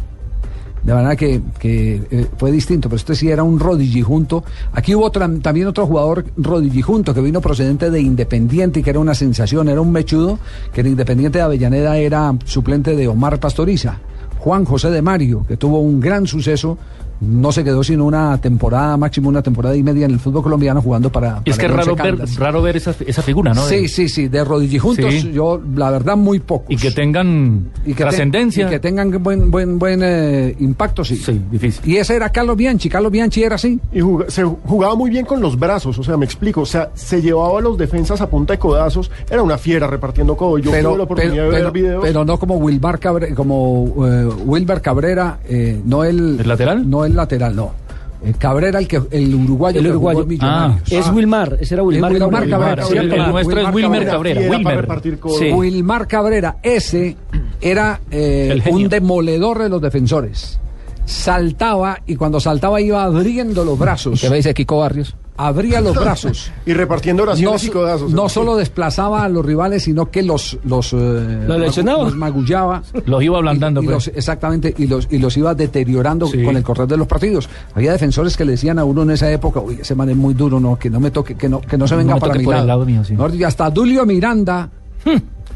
De manera que, que, eh, fue distinto, pero este sí era un rodillijunto. Aquí hubo también otro jugador rodillijunto que vino procedente de Independiente y que era una sensación, era un mechudo, que en Independiente de Avellaneda era suplente de Omar Pastoriza. Juan José de Mario, que tuvo un gran suceso, no se quedó sino una temporada, máximo una temporada y media en el fútbol colombiano jugando para... Y es para que es raro ver, raro ver esa, esa figura, ¿no? Sí, De- sí, sí, de rodillijuntos, Sí. yo la verdad muy pocos. Y que tengan Y que te- trascendencia. y que tengan buen buen buen eh, impacto, sí. Sí, difícil. Y ese era Carlos Bianchi. Carlos Bianchi era así. Y jug- se jugaba muy bien con los brazos, o sea, me explico, o sea, se llevaba a los defensas a punta de codazos, era una fiera repartiendo codo. Yo tuve la oportunidad de ver pero- videos. pero no como Wilbar Cabrera, como eh, Wilber Cabrera, eh, no el, ¿El lateral? No el lateral, no. Eh, Cabrera, el que el uruguayo. El que jugó. Ah, es Wilmar, ese era Wilmar Es Wilmar Cabrera. Cabrera. Sí, el Wilmar nuestro es Wilmer Cabrera. Wilmer. Sí. Wilmar Cabrera, ese era eh, un demoledor de los defensores. Saltaba y cuando saltaba iba abriendo los brazos. ¿Qué me dice Kiko Barrios? Abría los brazos. Y repartiendo no, oraciones y codazos. no solo desplazaba a los rivales, sino que los los, eh, ¿Los lesionaba? los magullaba. Los iba ablandando, Y- y pues. los- exactamente, y los, y los iba deteriorando Sí. con el correr de los partidos. Había defensores que le decían a uno en esa época, uy, ese man es muy duro, no, que no me toque, que no, que no se No venga para mi lado. lado mío, sí. Hasta Dulio Miranda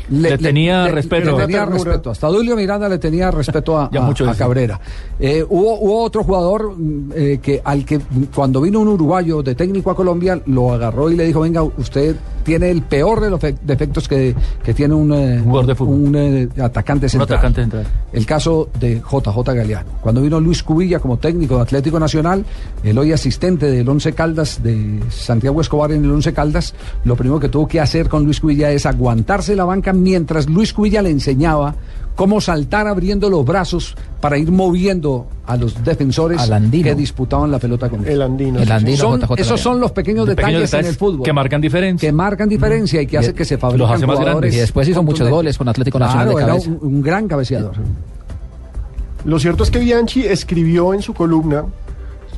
Le tenía respeto. Le tenía respeto. Hasta Dulio Miranda le tenía respeto a, Ya a- mucho a eso. Cabrera. Eh, hubo, hubo otro jugador mm, eh, que al que mm, cuando vino un uruguayo de técnico a Colombia lo agarró y le dijo, venga, usted tiene el peor de los fe- defectos que, que tiene un, eh, un, eh, atacante Un central. atacante central. El caso de JJ Galeano. Cuando vino Luis Cubilla como técnico de Atlético Nacional, el hoy asistente del Once Caldas de Santiago Escobar en el Once Caldas, lo primero que tuvo que hacer con Luis Cubilla es aguantarse la banca mientras Luis Cubilla le enseñaba cómo saltar abriendo los brazos para ir moviendo a los defensores que disputaban la pelota con él. El andino. El andino, Son- JJ esos son los pequeños De detalles, pequeños en el fútbol. que marcan diferencia. Que marcan diferencia y que hace que se fabriquen hace más jugadores grandes. Y después hizo muchos goles con Atlético Nacional de era cabeza. un, un gran cabeceador. Lo cierto es que Bianchi escribió en su columna,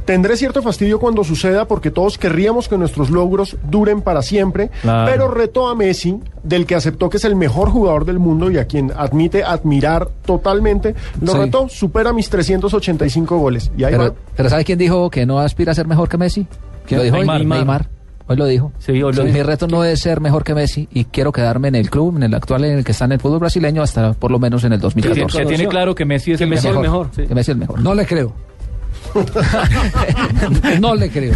tendré cierto fastidio cuando suceda porque todos querríamos que nuestros logros duren para siempre, Claro. pero retó a Messi, del que aceptó que es el mejor jugador del mundo y a quien admite admirar totalmente, lo Sí. retó, supera mis 385 goles. Y ahí Pero, va. pero ¿sabe quién dijo que no aspira a ser mejor que Messi? ¿Quién? Lo dijo hoy, Neymar. Neymar. Hoy lo dijo. Sí, hoy lo Mi dijo. reto no es ser mejor que Messi y quiero quedarme en el club, en el actual en el que está en el fútbol brasileño hasta por lo menos en el Que, 2014. que tiene claro que Messi es Que el Messi es mejor. el mejor. sí. Que Messi es el mejor. No le creo. no le creo.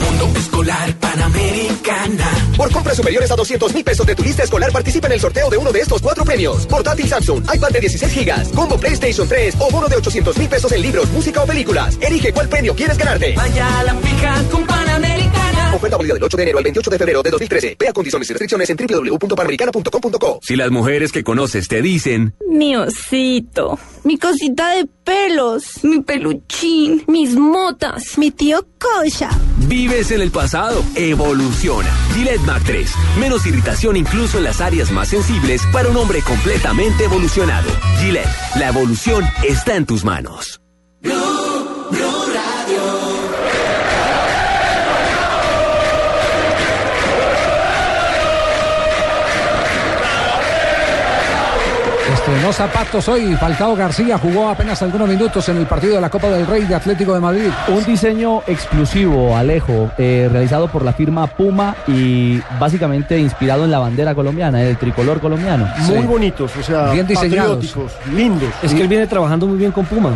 Mundo Escolar Panamericana. Por compras superiores a 200 mil pesos de tu lista escolar, participa en el sorteo de uno de estos cuatro premios. Portátil Samsung, iPad de 16 gigas, combo PlayStation 3 o bono de 800 mil pesos en libros, música o películas. Elige cuál premio quieres ganarte. Vaya a la fija con Panamericana. Oferta válida del 8 de enero al 28 de febrero de 2013. Vea condiciones y restricciones en www.panamericana.com.co. Si las mujeres que conoces te dicen, Mi osito, mi cosita de pelos, mi peluchín, mis motas, mi tío Kosha. vives en el pasado, evoluciona. Gillette Mac 3. Menos irritación incluso en las áreas más sensibles para un hombre completamente evolucionado. Gillette, la evolución está en tus manos. Estrenó zapatos hoy. Falcao García jugó apenas algunos minutos en el partido de la Copa del Rey de Atlético de Madrid. Un diseño exclusivo, Alejo, eh, realizado por la firma Puma y básicamente inspirado en la bandera colombiana, el tricolor colombiano. Muy bonitos, o sea, Bien diseñados. patrióticos, lindos. Es que él viene trabajando muy bien con Puma.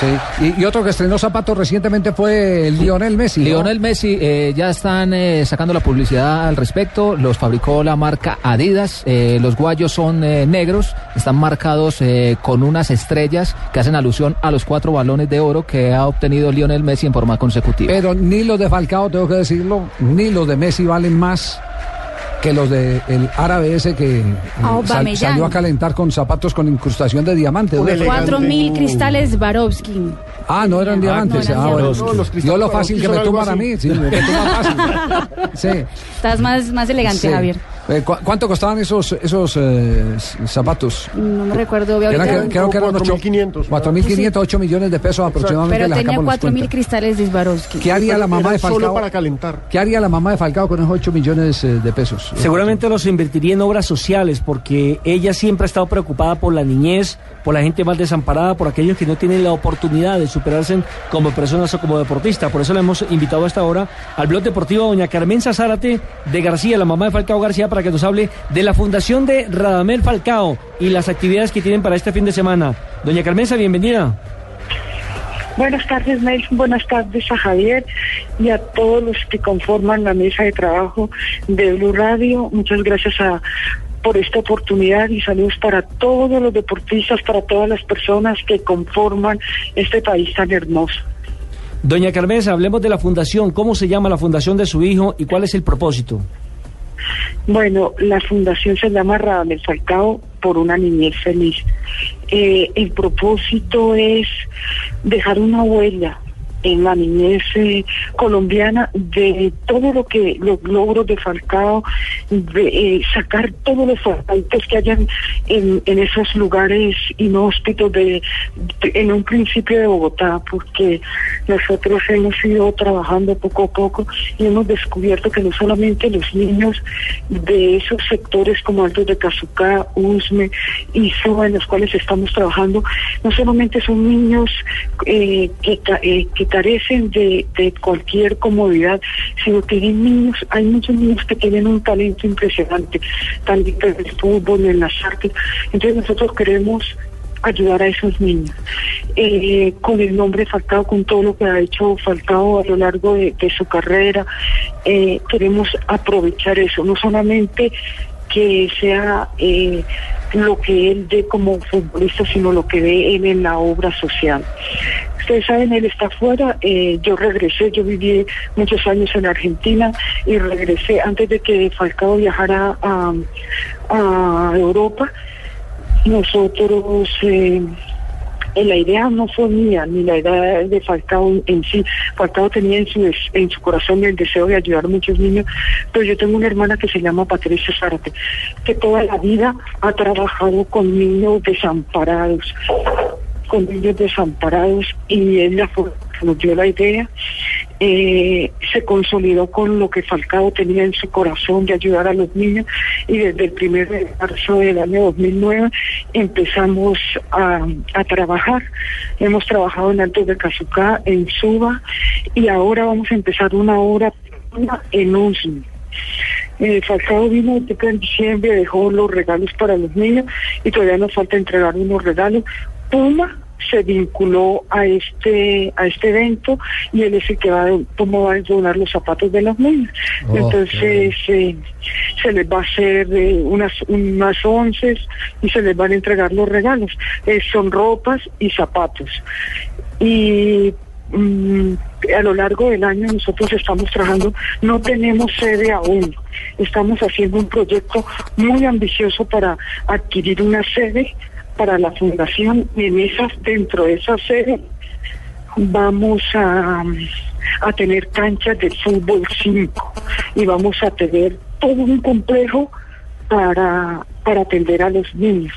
Sí. Y, y otro que estrenó zapatos recientemente fue Lionel Messi. ¿no? Lionel Messi eh, ya están eh, sacando la publicidad al respecto. Los fabricó la marca Adidas. Eh, los guayos son negros. Están marcados con unas estrellas que hacen alusión a los cuatro balones de oro que ha obtenido Lionel Messi en forma consecutiva. Pero ni los de Falcao, tengo que decirlo, ni los de Messi valen más que los del árabe ese que eh, sal- salió a calentar con zapatos con incrustación de elegante. Cuatro mil cristales Swarovski. Ah, no eran diamantes. no eran ah, bueno. diamantes. No, los cristales Yo lo fácil que me tumban a mí. Sí, me tumban fácil. Sí. Estás más, más elegante, sí. Javier. Eh, ¿cu- ¿Cuánto costaban esos, esos eh, zapatos? No me recuerdo. Eran- creo que eran ocho- 4.500. 4.500, 8 millones de pesos aproximadamente. Pero tenía sacamos las cuatro mil cuentas. cristales de Swarovski. ¿Qué haría la mamá de Era Solo Falcao? para calentar. ¿Qué haría la mamá de Falcao con esos 8 millones eh, de pesos? Seguramente los invertiría en obras sociales porque ella siempre ha estado preocupada por la niñez, por la gente más desamparada, por aquellos que no tienen la oportunidad de superarse como personas o como deportistas. Por eso le hemos invitado a esta hora al blog deportivo a doña Carmen Zárate de García, la mamá de Falcao García, para que nos hable de la fundación de Radamel Falcao y las actividades que tienen para este fin de semana. Doña Carmenza, bienvenida. Buenas tardes, Nelson. Buenas tardes a Javier y a todos los que conforman la mesa de trabajo de Blue Radio. Muchas gracias a, por esta oportunidad y saludos para todos los deportistas, para todas las personas que conforman este país tan hermoso. Doña Carmenza, hablemos de la fundación. ¿Cómo se llama la fundación de su hijo y cuál es el propósito? Bueno, la fundación se llama Radamel Falcao por una niñez feliz. Eh, el propósito es dejar una huella en la niñez eh, colombiana de todo lo que los logros de Falcao, de eh, sacar todos los faltantes que hayan en, esos lugares inhóspitos de, en un principio de Bogotá, porque nosotros hemos ido trabajando poco a poco y hemos descubierto que no solamente los niños de esos sectores como Altos de Cazucá, Usme y Soba, en los cuales estamos trabajando, no solamente son niños eh, que, eh, que carecen de, cualquier comodidad, sino hay niños, hay muchos niños que tienen un talento impresionante, talento en el fútbol, en las artes. Entonces nosotros queremos ayudar a esos niños. Eh, con el nombre Falcao, con todo lo que ha hecho Falcao a lo largo de, su carrera, eh, queremos aprovechar eso, no solamente que sea eh, lo que él dé como futbolista, sino lo que ve él en la obra social. Ustedes saben, él está afuera, eh, yo regresé, yo viví muchos años en Argentina y regresé antes de que Falcao viajara a, Europa. Nosotros, eh, la idea no fue mía, ni la idea de Falcao en, sí. Falcao tenía en su, en su corazón el deseo de ayudar a muchos niños, pero yo tengo una hermana que se llama Patricia Zárate, que toda la vida ha trabajado con niños desamparados, con niños desamparados, y ella fue que nos dio la idea. Eh, se consolidó con lo que Falcao tenía en su corazón de ayudar a los niños y desde el primer de marzo del año 2009 empezamos a, trabajar. Hemos trabajado en Altos de Cazucá, en Suba y ahora vamos a empezar una obra en Usme. Eh, Falcao vino en diciembre, dejó los regalos para los niños y todavía nos falta entregar unos regalos. Puma se vinculó a este a este evento y él es el que va a, Puma va a donar los zapatos de los niños. Oh, Entonces eh, se les va a hacer eh, unas unas once y se les van a entregar los regalos. Eh, son ropas y zapatos. Y mm, a lo largo del año nosotros estamos trabajando, no tenemos sede aún, estamos haciendo un proyecto muy ambicioso para adquirir una sede para la fundación y en esas, dentro de esa sede vamos a, a tener canchas de fútbol 5 y vamos a tener todo un complejo para, para atender a los niños.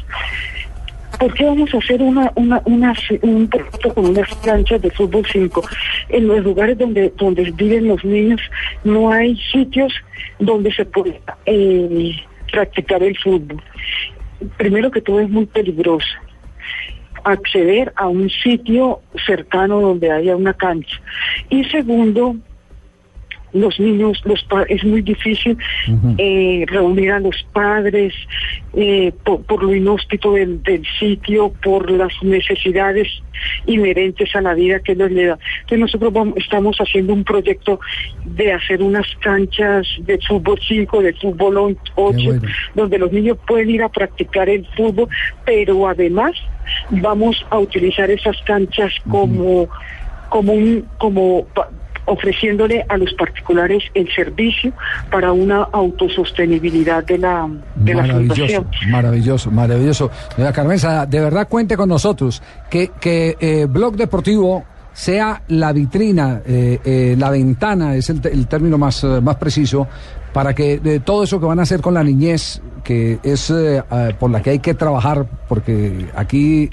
¿Por qué vamos a hacer una, una, una, un proyecto con unas canchas de fútbol 5? En los lugares donde, donde viven los niños no hay sitios donde se pueda eh, practicar el fútbol. Primero que todo es muy peligroso acceder a un sitio cercano donde haya una cancha. Y segundo, los niños, los es muy difícil eh, reunir a los padres eh, por, por lo inhóspito del, del sitio, por las necesidades inherentes a la vida que les le da. Entonces nosotros vamos- estamos haciendo un proyecto de hacer unas canchas de fútbol 5, de fútbol 8, donde los niños pueden ir a practicar el fútbol, pero además vamos a utilizar esas canchas como como un como ofreciéndole a los particulares el servicio para una autosostenibilidad de la de la Maravilloso, fundación. maravilloso, maravilloso. Carmenza, de verdad cuente con nosotros. Que, que eh, Blog Deportivo sea la vitrina, eh, eh, la ventana, es el, el término más, eh, más preciso, para que de todo eso que van a hacer con la niñez, que es por la que hay que trabajar, porque aquí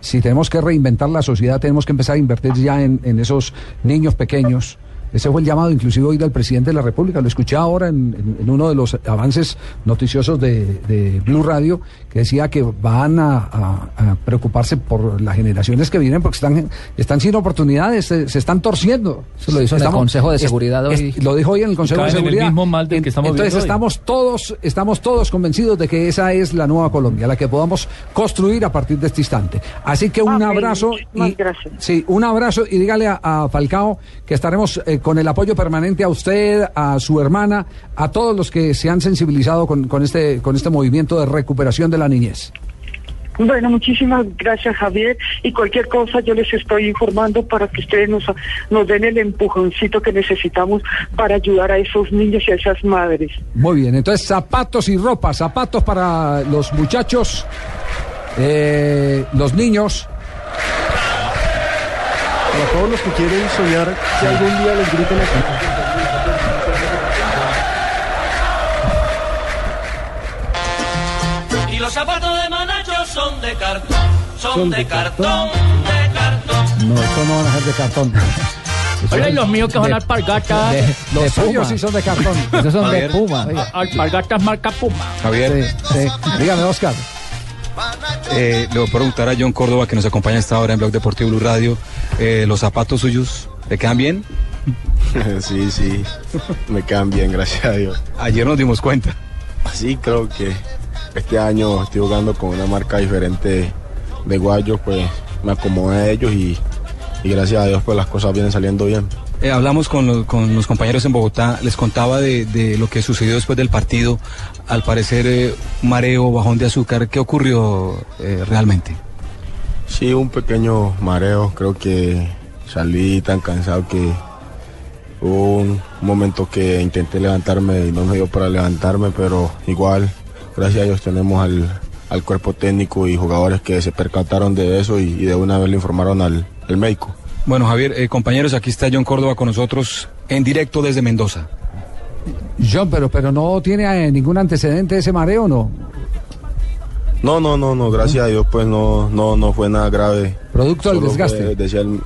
si tenemos que reinventar la sociedad, tenemos que empezar a invertir ya en esos niños pequeños. Ese fue el llamado inclusive hoy del presidente de la República. Lo escuché ahora en, en- en uno de los avances noticiosos de, de Blue Radio, que decía que van a, a- a preocuparse por las generaciones que vienen porque están, están sin oportunidades, se, se están torciendo. Eso lo hizo en el Consejo de Seguridad es- hoy. lo dijo hoy en el Consejo de en el Seguridad. mismo mal del que estamos Entonces hoy. estamos todos, estamos todos convencidos de que esa es la nueva Colombia, la que podamos construir a partir de este instante. Así que un Amén. abrazo y gracias. sí, un abrazo y dígale a, a Falcao que estaremos eh, con el apoyo permanente a usted, a su hermana, a todos los que se han sensibilizado con, con este con este movimiento de recuperación de la niñez. Bueno, muchísimas gracias Javier y cualquier cosa yo les estoy informando para que ustedes nos, nos den el empujoncito que necesitamos para ayudar a esos niños y a esas madres. Muy bien, entonces zapatos y ropa, zapatos para los muchachos, eh, los niños. Para todos los que quieren soñar que algún día les griten aquí. Y los zapatos de Manacho son de cartón, son, de, cartón, de cartón. No, estos no van a ser de cartón. Oye, los míos que son De- alpargatas. de- los suyos sí son de cartón. Esos son de. Puma. Oiga, Alpargatas marca Puma. Javier, Sí, sí. Dígame, Oscar. Eh, le voy a preguntar a John Córdoba, que nos acompaña a esta hora en Blog Deportivo Blue Radio, eh, ¿los zapatos suyos le quedan bien? Sí, sí, me quedan bien, gracias a Dios. Ayer nos dimos cuenta. Sí, creo que este año estoy jugando con una marca diferente de guayos, pues me acomodé a ellos y, y gracias a Dios pues las cosas vienen saliendo bien. Eh, hablamos con, los- compañeros en Bogotá, les contaba de, lo que sucedió después del partido. Al parecer, eh, mareo, bajón de azúcar. ¿Qué ocurrió eh, realmente? Sí, un pequeño mareo, creo que salí tan cansado que hubo un momento que intenté levantarme y no me dio para levantarme, pero igual, gracias a Dios tenemos al, cuerpo técnico y jugadores que se percataron de eso y, de una vez le informaron al médico. Bueno, Javier, eh, compañeros, aquí está John Córdoba con nosotros en directo desde Mendoza. John, pero, pero no tiene eh, ningún antecedente ese mareo, ¿no? No, no, no, no, gracias a Dios pues no, no, no fue nada grave. Producto del desgaste. fue- decía el-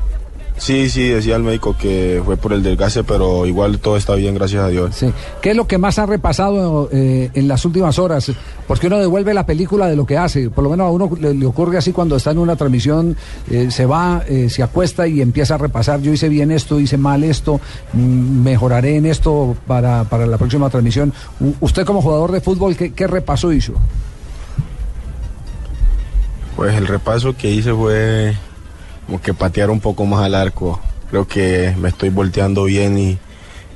sí, sí, decía el médico que fue por el desgaste, pero igual todo está bien, gracias a Dios. Sí. ¿Qué es lo que más ha repasado eh, en las últimas horas? Porque uno devuelve la película de lo que hace. Por lo menos a uno le, le ocurre así cuando está en una transmisión, eh, se va, eh, se acuesta y empieza a repasar. Yo hice bien esto, hice mal esto, mm, mejoraré en esto para, para la próxima transmisión. U- usted como jugador de fútbol, ¿qué, qué repaso hizo? Pues el repaso que hice fue como que patear un poco más al arco. Creo que me estoy volteando bien y,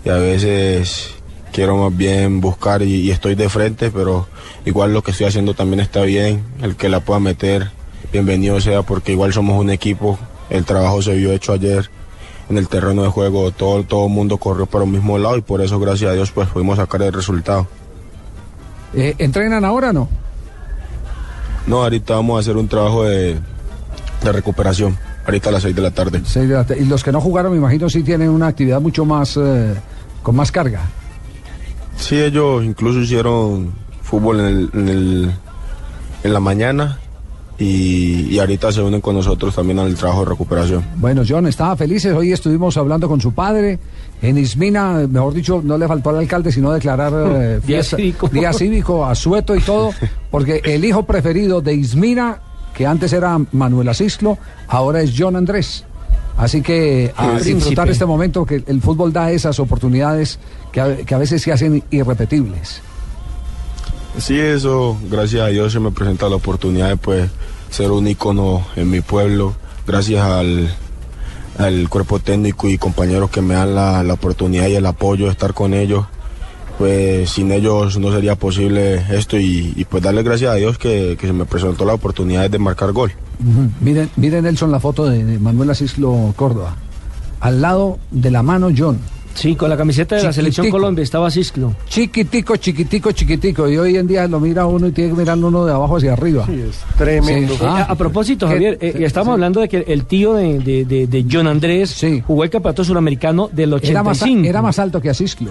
y a veces quiero más bien buscar y, y estoy de frente, pero igual lo que estoy haciendo también está bien. El que la pueda meter, bienvenido sea, porque igual somos un equipo. El trabajo se vio hecho ayer en el terreno de juego. Todo todo el mundo corrió para un mismo lado y por eso, gracias a Dios, pues pudimos sacar el resultado. Eh, ¿Entrenan ahora o no? No, ahorita vamos a hacer un trabajo de, de recuperación. Ahorita a las 6 de la tarde. Seis de la Y los que no jugaron, me imagino, sí tienen una actividad mucho más, eh, con más carga. Sí, ellos incluso hicieron fútbol en, el, en, el- en la mañana y, y ahorita se unen con nosotros también al trabajo de recuperación. Bueno, John, estaba felices. Hoy estuvimos hablando con su padre. En Ismina, mejor dicho, no le faltó al alcalde sino declarar eh, Día fiesta- cívico. día cívico, asueto y todo, porque el hijo preferido de Ismina, que antes era Manuel Asislo, ahora es John Andrés. Así que a disfrutar este momento que el fútbol da esas oportunidades que a, que a veces se hacen irrepetibles. Sí, eso, gracias a Dios se me presenta la oportunidad de pues, ser un ícono en mi pueblo, gracias al, al cuerpo técnico y compañeros que me dan la, la oportunidad y el apoyo de estar con ellos. Pues sin ellos no sería posible esto y, y, pues darle gracias a Dios que, que se me presentó la oportunidad de marcar gol. Miren, miren Nelson la foto de, de Manuel Asislo Córdoba. Al lado de la mano John. Sí, con la camiseta de la selección. Colombia estaba Cisclo. Chiquitico, chiquitico, chiquitico. Y hoy en día lo mira uno y tiene que mirar uno de abajo hacia arriba. Sí, es tremendo. Eh, a, a propósito. Javier, eh, Sí, estamos sí. hablando de que el tío de, de- de- de John Andrés jugó el campeonato suramericano del Era más, 85. era más alto que Asislo.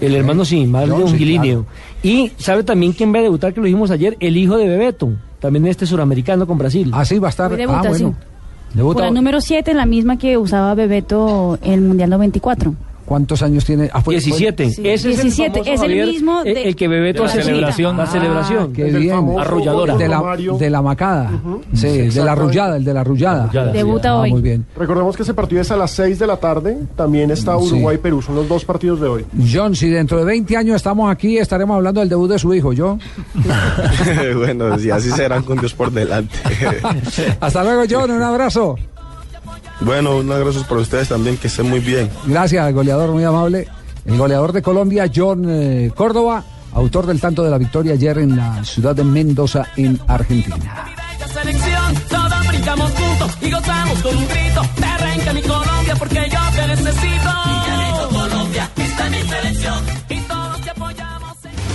El hermano sí, más de un. Y sabe también quién va a debutar, que lo dijimos ayer, el hijo de Bebeto, también este suramericano con Brasil. Ah, sí, va a estar. Hoy debuta, sí. Debuta- Por la número 7, la misma que usaba Bebeto en el Mundial 94. ¿Cuántos años tiene? Ah, fue- fue- 17. Sí. Ese es el 17, famoso, es el Javier, mismo de- el que Bebeto de la hace celebración. La celebración. Qué bien. Arrolladora. De la, de la macada. Sí, de la arrullada, el de la arrullada. Debuta Ah, hoy. Muy bien. Recordemos que ese partido es a las 6 de la tarde. También está Sí. Uruguay-Perú. Son los dos partidos de hoy. John, si dentro de 20 años estamos aquí, estaremos hablando del debut de su hijo, ¿yo? bueno, si así serán con Dios por delante. Hasta luego, John, un abrazo. Bueno, un abrazo para ustedes también, que estén muy bien. Gracias, goleador muy amable. El goleador de Colombia, John eh, Córdoba, autor del tanto de la victoria ayer en la ciudad de Mendoza, en Argentina. Todos brincamos juntos y gozamos con un grito. Te arranca mi Colombia porque yo te necesito. Miguelito Colombia, esta es mi selección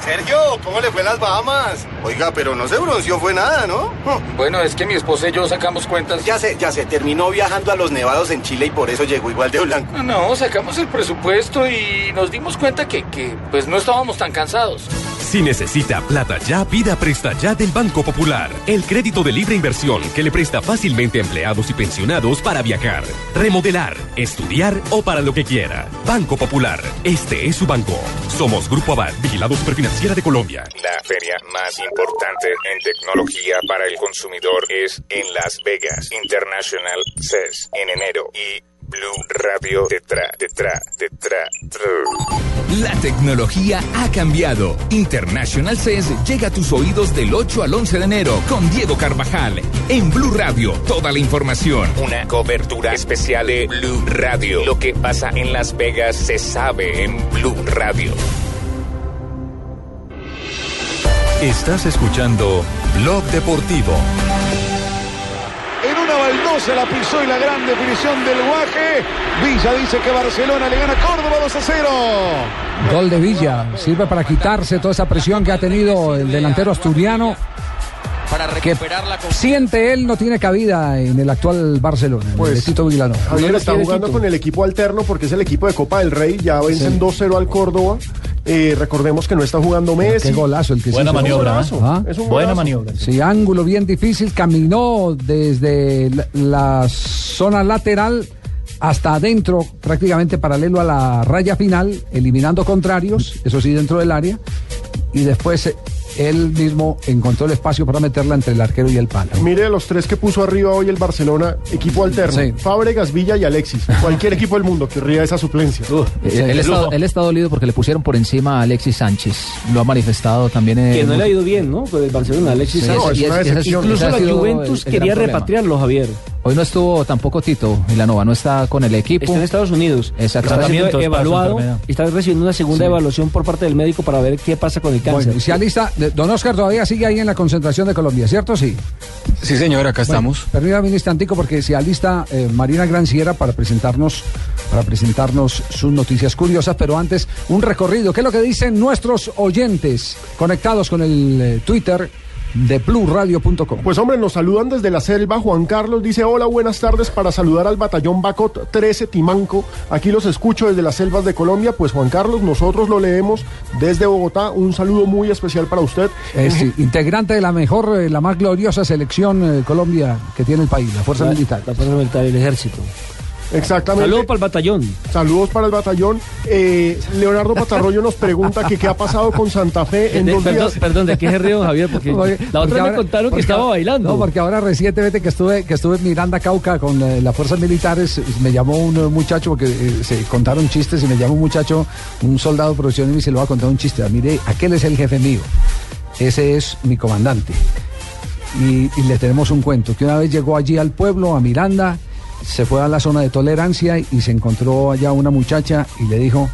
Sergio, ¿cómo le fue las Bahamas? Oiga, pero no se bronceó, fue nada, ¿no? Bueno, es que mi esposa y yo sacamos cuentas. Ya sé, ya sé, terminó viajando a los nevados en Chile y por eso llegó igual de blanco. No, sacamos el presupuesto y nos dimos cuenta que, que pues no estábamos tan cansados. Si necesita plata ya, pida Presta Ya del Banco Popular. El crédito de libre inversión que le presta fácilmente a empleados y pensionados para viajar, remodelar, estudiar o para lo que quiera. Banco Popular. Este es su banco. Somos Grupo Aval, vigilado Superfinanciera de Colombia. La feria más importante en tecnología para el consumidor es en Las Vegas International CES en enero y Blue Radio detrás, detrás, detrás. La tecnología ha cambiado. International CES llega a tus oídos del 8 al 11 de enero con Diego Carvajal. En Blue Radio, toda la información. Una cobertura especial de Blue Radio. Lo que pasa en Las Vegas se sabe en Blue Radio. Estás escuchando Blog Deportivo. En una baldosa la pisó y la gran definición del Guaje. Villa dice que Barcelona le gana a Córdoba 2 a 0. Gol de Villa. Sirve para quitarse toda esa presión que ha tenido el delantero asturiano. Para Que recuperar la siente él no tiene cabida en el actual Barcelona, en el de Tito Vilanova. Javier está jugando con el equipo alterno porque es el equipo de Copa del Rey. Ya vencen Sí. 2-0 al Córdoba. Eh, recordemos que no está jugando Messi. Qué golazo el que Buena maniobra, ¿eh? Es un golazo. Es un Buena golazo. maniobra. Sí, ángulo bien difícil. Caminó desde la, la zona lateral hasta adentro, prácticamente paralelo a la raya final, eliminando contrarios, eso sí, dentro del área. Y después eh, él mismo encontró el espacio para meterla entre el arquero y el palo. Mire los tres que puso arriba hoy el Barcelona, equipo alterno. Sí. Fábregas, Villa y Alexis. Cualquier equipo del mundo querría esa suplencia. Eh, él, está, él está dolido porque le pusieron por encima a Alexis Sánchez. Lo ha manifestado también. en- Que no le ha ido bien, ¿no? Con el Barcelona, Alexis Sí, Sánchez. es- es- Incluso la Juventus el- el quería repatriarlo, Javier. Hoy no estuvo tampoco Tito Milanova, no está con el equipo. Está en Estados Unidos. Está Exactamente. siendo evaluado y está recibiendo una segunda Sí. evaluación por parte del médico para ver qué pasa con el cáncer. Bueno, y se alista, de- don Oscar todavía sigue ahí en la concentración de Colombia, ¿cierto? Sí. Sí, señor, acá estamos. Permítame un instantico porque se alista eh, Marina Granciera para presentarnos, para presentarnos sus noticias curiosas, pero antes un recorrido. ¿Qué es lo que dicen nuestros oyentes conectados con el eh, Twitter de bluradio.com? Pues hombre, nos saludan desde la selva. Juan Carlos dice, hola, buenas tardes para saludar al batallón Bacot 13 Timanco. Aquí los escucho desde las selvas de Colombia. Pues Juan Carlos, nosotros lo leemos desde Bogotá. Un saludo muy especial para usted. Es sí, integrante de la mejor, eh, la más gloriosa selección eh, Colombia que tiene el país, la Fuerza La- Militar. La Fuerza Militar y el Ejército. Exactamente. Saludos para el batallón. Saludos para el batallón. Eh, Leonardo Patarroyo nos pregunta que qué ha pasado con Santa Fe en De- dos perdón, días. perdón, ¿de qué se ríe don Javier? Porque Porque- la porque otra me ahora- contaron que porque estaba bailando. No, porque ahora recientemente que estuve que estuve en Miranda Cauca con eh, las fuerzas militares, me llamó un eh, muchacho porque eh, se contaron chistes y me llamó un muchacho, un soldado profesional y me dice, le voy a contar un chiste. Mire, aquel es el jefe mío. Ese es mi comandante. Y, y le tenemos un cuento, que una vez llegó allí al pueblo, a Miranda, se fue a la zona de tolerancia y se encontró allá una muchacha y le dijo,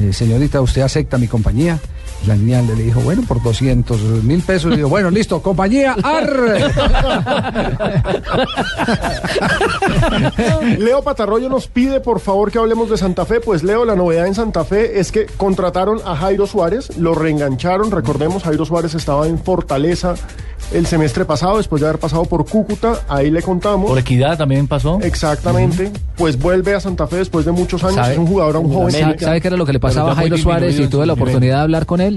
eh, señorita, ¿usted acepta mi compañía? La niña le dijo, bueno, por 200 mil pesos. Y dijo, bueno, listo, compañía, arre. Leo Patarroyo nos pide por favor que hablemos de Santa Fe. Pues Leo, la novedad en Santa Fe es que contrataron a Jairo Suárez, lo reengancharon. Recordemos, Jairo Suárez estaba en Fortaleza el semestre pasado, después de haber pasado por Cúcuta. Ahí le contamos. Por equidad también pasó. Exactamente. Pues vuelve a Santa Fe después de muchos años. ¿Sabe? Es un jugador, un joven. ¿Sabe, sabe qué era lo que le pasaba a Jairo Suárez y tuve la oportunidad de hablar con él?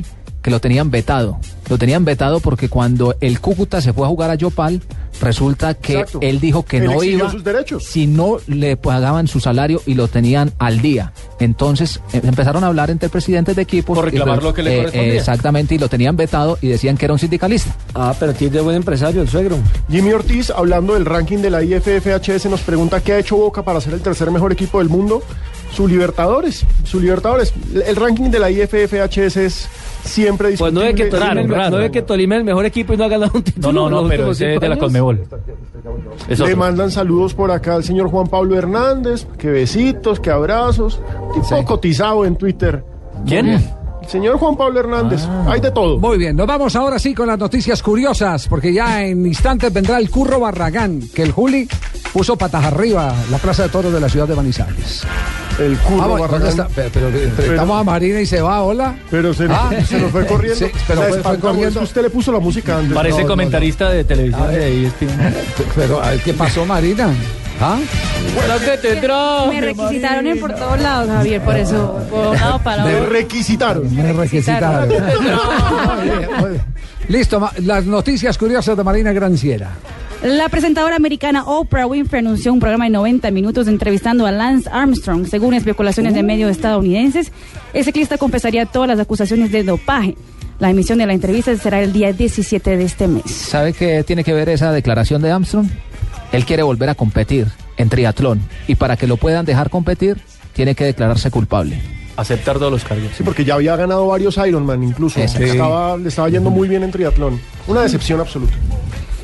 Que lo tenían vetado. Lo tenían vetado porque cuando el Cúcuta se fue a jugar a Yopal, resulta que Exacto. él dijo que Él no iba sus derechos. si no le pagaban su salario y lo tenían al día. Entonces eh, empezaron a hablar entre presidentes de equipos. Por reclamar y, lo que le eh, correspondía. exactamente, y lo tenían vetado y decían que era un sindicalista. Ah, pero tiene buen empresario el suegro. Jimmy Ortiz, hablando del ranking de la IFFHS, nos pregunta qué ha hecho Boca para ser el tercer mejor equipo del mundo. Su Libertadores, su Libertadores. El ranking de la IFFHS es siempre Pues no ve que discutible. Tolima, Raro, no ve que Tolima es el mejor equipo y no ha ganado un título. No, no, no, pero ese es de la. Conmebol. Es Le mandan saludos por acá al señor Juan Pablo Hernández, que besitos, que abrazos. Tipo cotizado en Twitter. ¿Quién? Señor Juan Pablo Hernández. Hay de todo. Muy bien, nos vamos ahora sí con las noticias curiosas, porque ya en instantes vendrá el Curro Barragán, que el Juli puso patas arriba la plaza de toros de la ciudad de Manizales. El curro Ah, bueno, ¿dónde Barragán. está? Pero, pero enfrentamos a Marina y se va, hola. Pero se, Ah. se nos fue corriendo. Sí, pero fue- corriendo. Es que Usted le puso la música antes. Parece No, no, comentarista de televisión A ver. de E ESPN. Pero, a ver, ¿qué pasó, Marina? ¿Ah? que te traje, Me requisitaron en por todos lados, Javier, por eso. Por lado para Me requisitaron. Me requisitaron. Listo, las noticias curiosas de Marina Granciera. La presentadora americana Oprah Winfrey anunció un programa de 90 minutos entrevistando a Lance Armstrong. Según especulaciones de medios estadounidenses, el ciclista confesaría todas las acusaciones de dopaje. La emisión de la entrevista será el día 17 de este mes. ¿Sabe qué tiene que ver esa declaración de Armstrong? Él quiere volver a competir en triatlón y para que lo puedan dejar competir tiene que declararse culpable. Aceptar todos los cargos. Sí, porque ya había ganado varios Ironman incluso. Estaba, le estaba yendo muy bien en triatlón. Una decepción absoluta.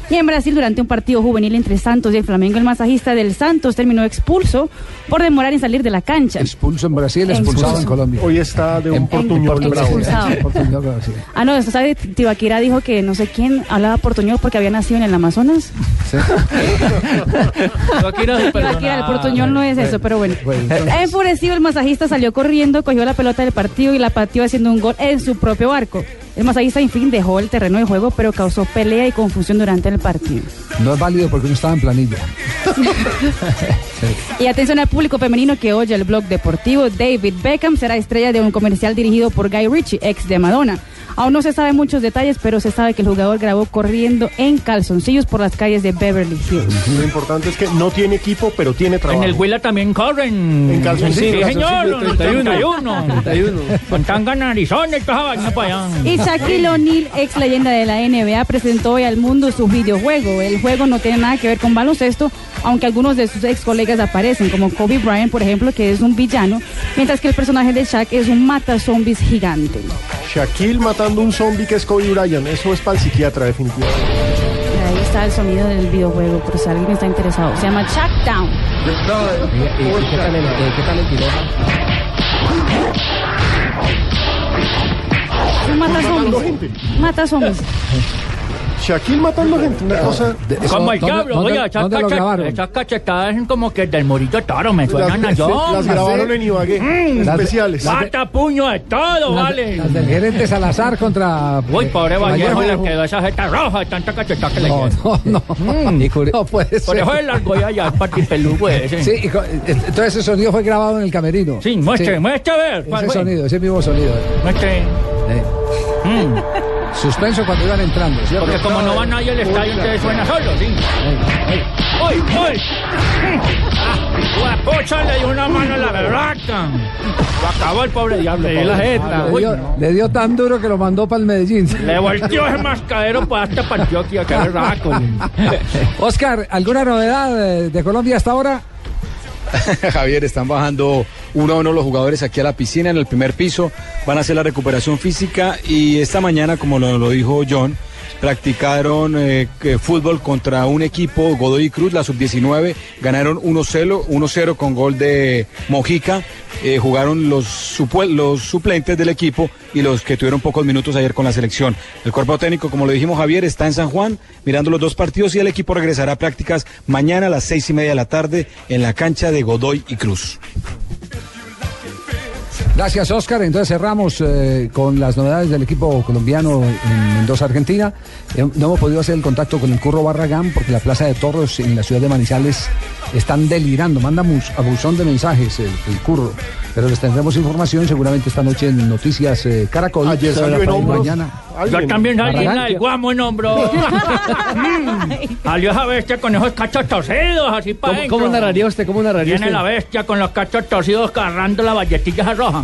Y en Brasil, durante un partido juvenil entre Santos y el Flamengo, el masajista del Santos terminó expulso por demorar en salir de la cancha. Expulso en Brasil, expulsado en. Colombia. Hoy está de un portuñol bravo. Sí. Ah, no, esto sabe, Tibaquira dijo que no sé quién hablaba portuñol porque había nacido en el Amazonas. Tibaquira, el portuñol no es eso, pero bueno. Enfurecido, el masajista salió corriendo, cogió la pelota del partido y la pateó haciendo un gol en su propio arco. El masajista, en fin, dejó el terreno de juego, pero causó pelea y confusión durante el partido. No es válido porque no estaba en planilla. Y atención al público femenino que oye el blog deportivo. David Beckham será estrella de un comercial dirigido por Guy Ritchie, ex de Madonna. Aún no se saben muchos detalles, pero se sabe que el jugador grabó corriendo en calzoncillos por las calles de Beverly Hills. Lo importante es que no tiene equipo, pero tiene En trabajo. el Huila también corren. En calzoncillo, Sí, señor. calzoncillo, 31. 31. Con tanga narizón y toda esa vaina para allá. Y Shaquille O'Neal, ex leyenda de la NBA, presentó hoy al mundo su videojuego. El juego no tiene nada que ver con baloncesto, aunque algunos de sus ex colegas aparecen, como Kobe Bryant, por ejemplo, que es un villano, mientras que el personaje de Shaq es un mata zombies gigante. Shaquille matando un zombie que es Kobe Bryant. Eso es para el psiquiatra, definitivamente. Ahí está el sonido del videojuego, por si alguien está interesado. Se llama Chuck Down. ¿Qué tal el, qué tal el mata zombies. Mata zombies. Shaquille matando gente, una cosa. Como el ¿dónde- diablo, oiga, esas, dónde lo cache- grabaron? esas cachetadas son como que del morito toro, me suenan a yo. las grabaron en Ibagué, Mm. especiales. Mata puño de todo, Las, vale. las del gerente Salazar contra. Uy, pobre Vallejo. Le quedó esa jeta roja tanta cachetada que le No, quedó. no, no. Mm. No puede Por ser. eso es largo ya, ya, para peludo ese. Sí, y co- entonces ese sonido fue grabado en el camerino. Sí, muestre, muestre a ver. ¿cuál Ese fue? sonido, ese mismo sonido. Muestre. Eh, Mm. Suspenso cuando iban entrando, ¿cierto? Porque como no va nadie al estadio, entonces suena solo, sí. ¡Uy, uy! ¡Guapocha le dio una mano a la berraca! Lo acabó el pobre diablo. Le dio la jeta. Le Uy, dio, le dio tan duro que lo mandó para el Medellín. Le volteó ese mascadero para hasta para Antioquia, que berraco. Oscar, ¿alguna novedad eh, de Colombia hasta ahora? Javier, están bajando uno a uno los jugadores aquí a la piscina en el primer piso, van a hacer la recuperación física y esta mañana, como lo, lo dijo John, practicaron eh, fútbol contra un equipo, Godoy Cruz, la sub-19, ganaron 1-0 1-0 con gol de Mojica, eh, jugaron los, los suplentes del equipo y los que tuvieron pocos minutos ayer con la selección. El cuerpo técnico, como lo dijimos Javier, está en San Juan mirando los dos partidos y el equipo regresará a prácticas mañana a las seis y media de la tarde en la cancha de Godoy y Cruz. Gracias, Oscar. Entonces cerramos eh, con las novedades del equipo colombiano en Mendoza, Argentina. No hemos podido hacer el contacto con el Curro Barragán porque la Plaza de Toros en la ciudad de Manizales están delirando. Manda mus- a buzón de mensajes el, el Curro. Pero les tendremos información seguramente esta noche en Noticias eh, Caracol. Ayer salió en hombros. mañana. Yo también salí en Barragán, la del guamo en hombro. Mm. Salió esa bestia con esos cachos torcidos, así para ¿Cómo, cómo narraría usted? ¿Cómo narraría Viene usted? la bestia con los cachos torcidos agarrando la valletilla roja.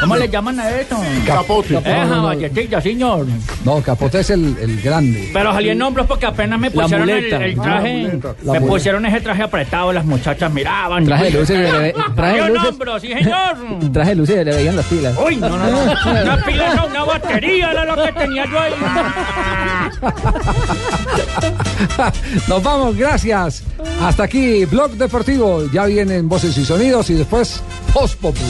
¿Cómo le llaman a eso? Capote. Esa valletilla, señor. No, Capote es el, el grande. Pero salí en hombros porque apenas me pusieron el, muleta. el traje. la muleta. La me muleta. pusieron ese traje apretado, las muchachas miraban. Traje de luces, le- traje de luces. hombros, sí, señor. Traje de luces y le veían las pilas. Uy, no, no, no. Una pila, no, una batería era lo que tenía yo ahí. Nos vamos, gracias. Hasta aquí, Blog Deportivo. Ya vienen voces y sonidos y después Post Populi.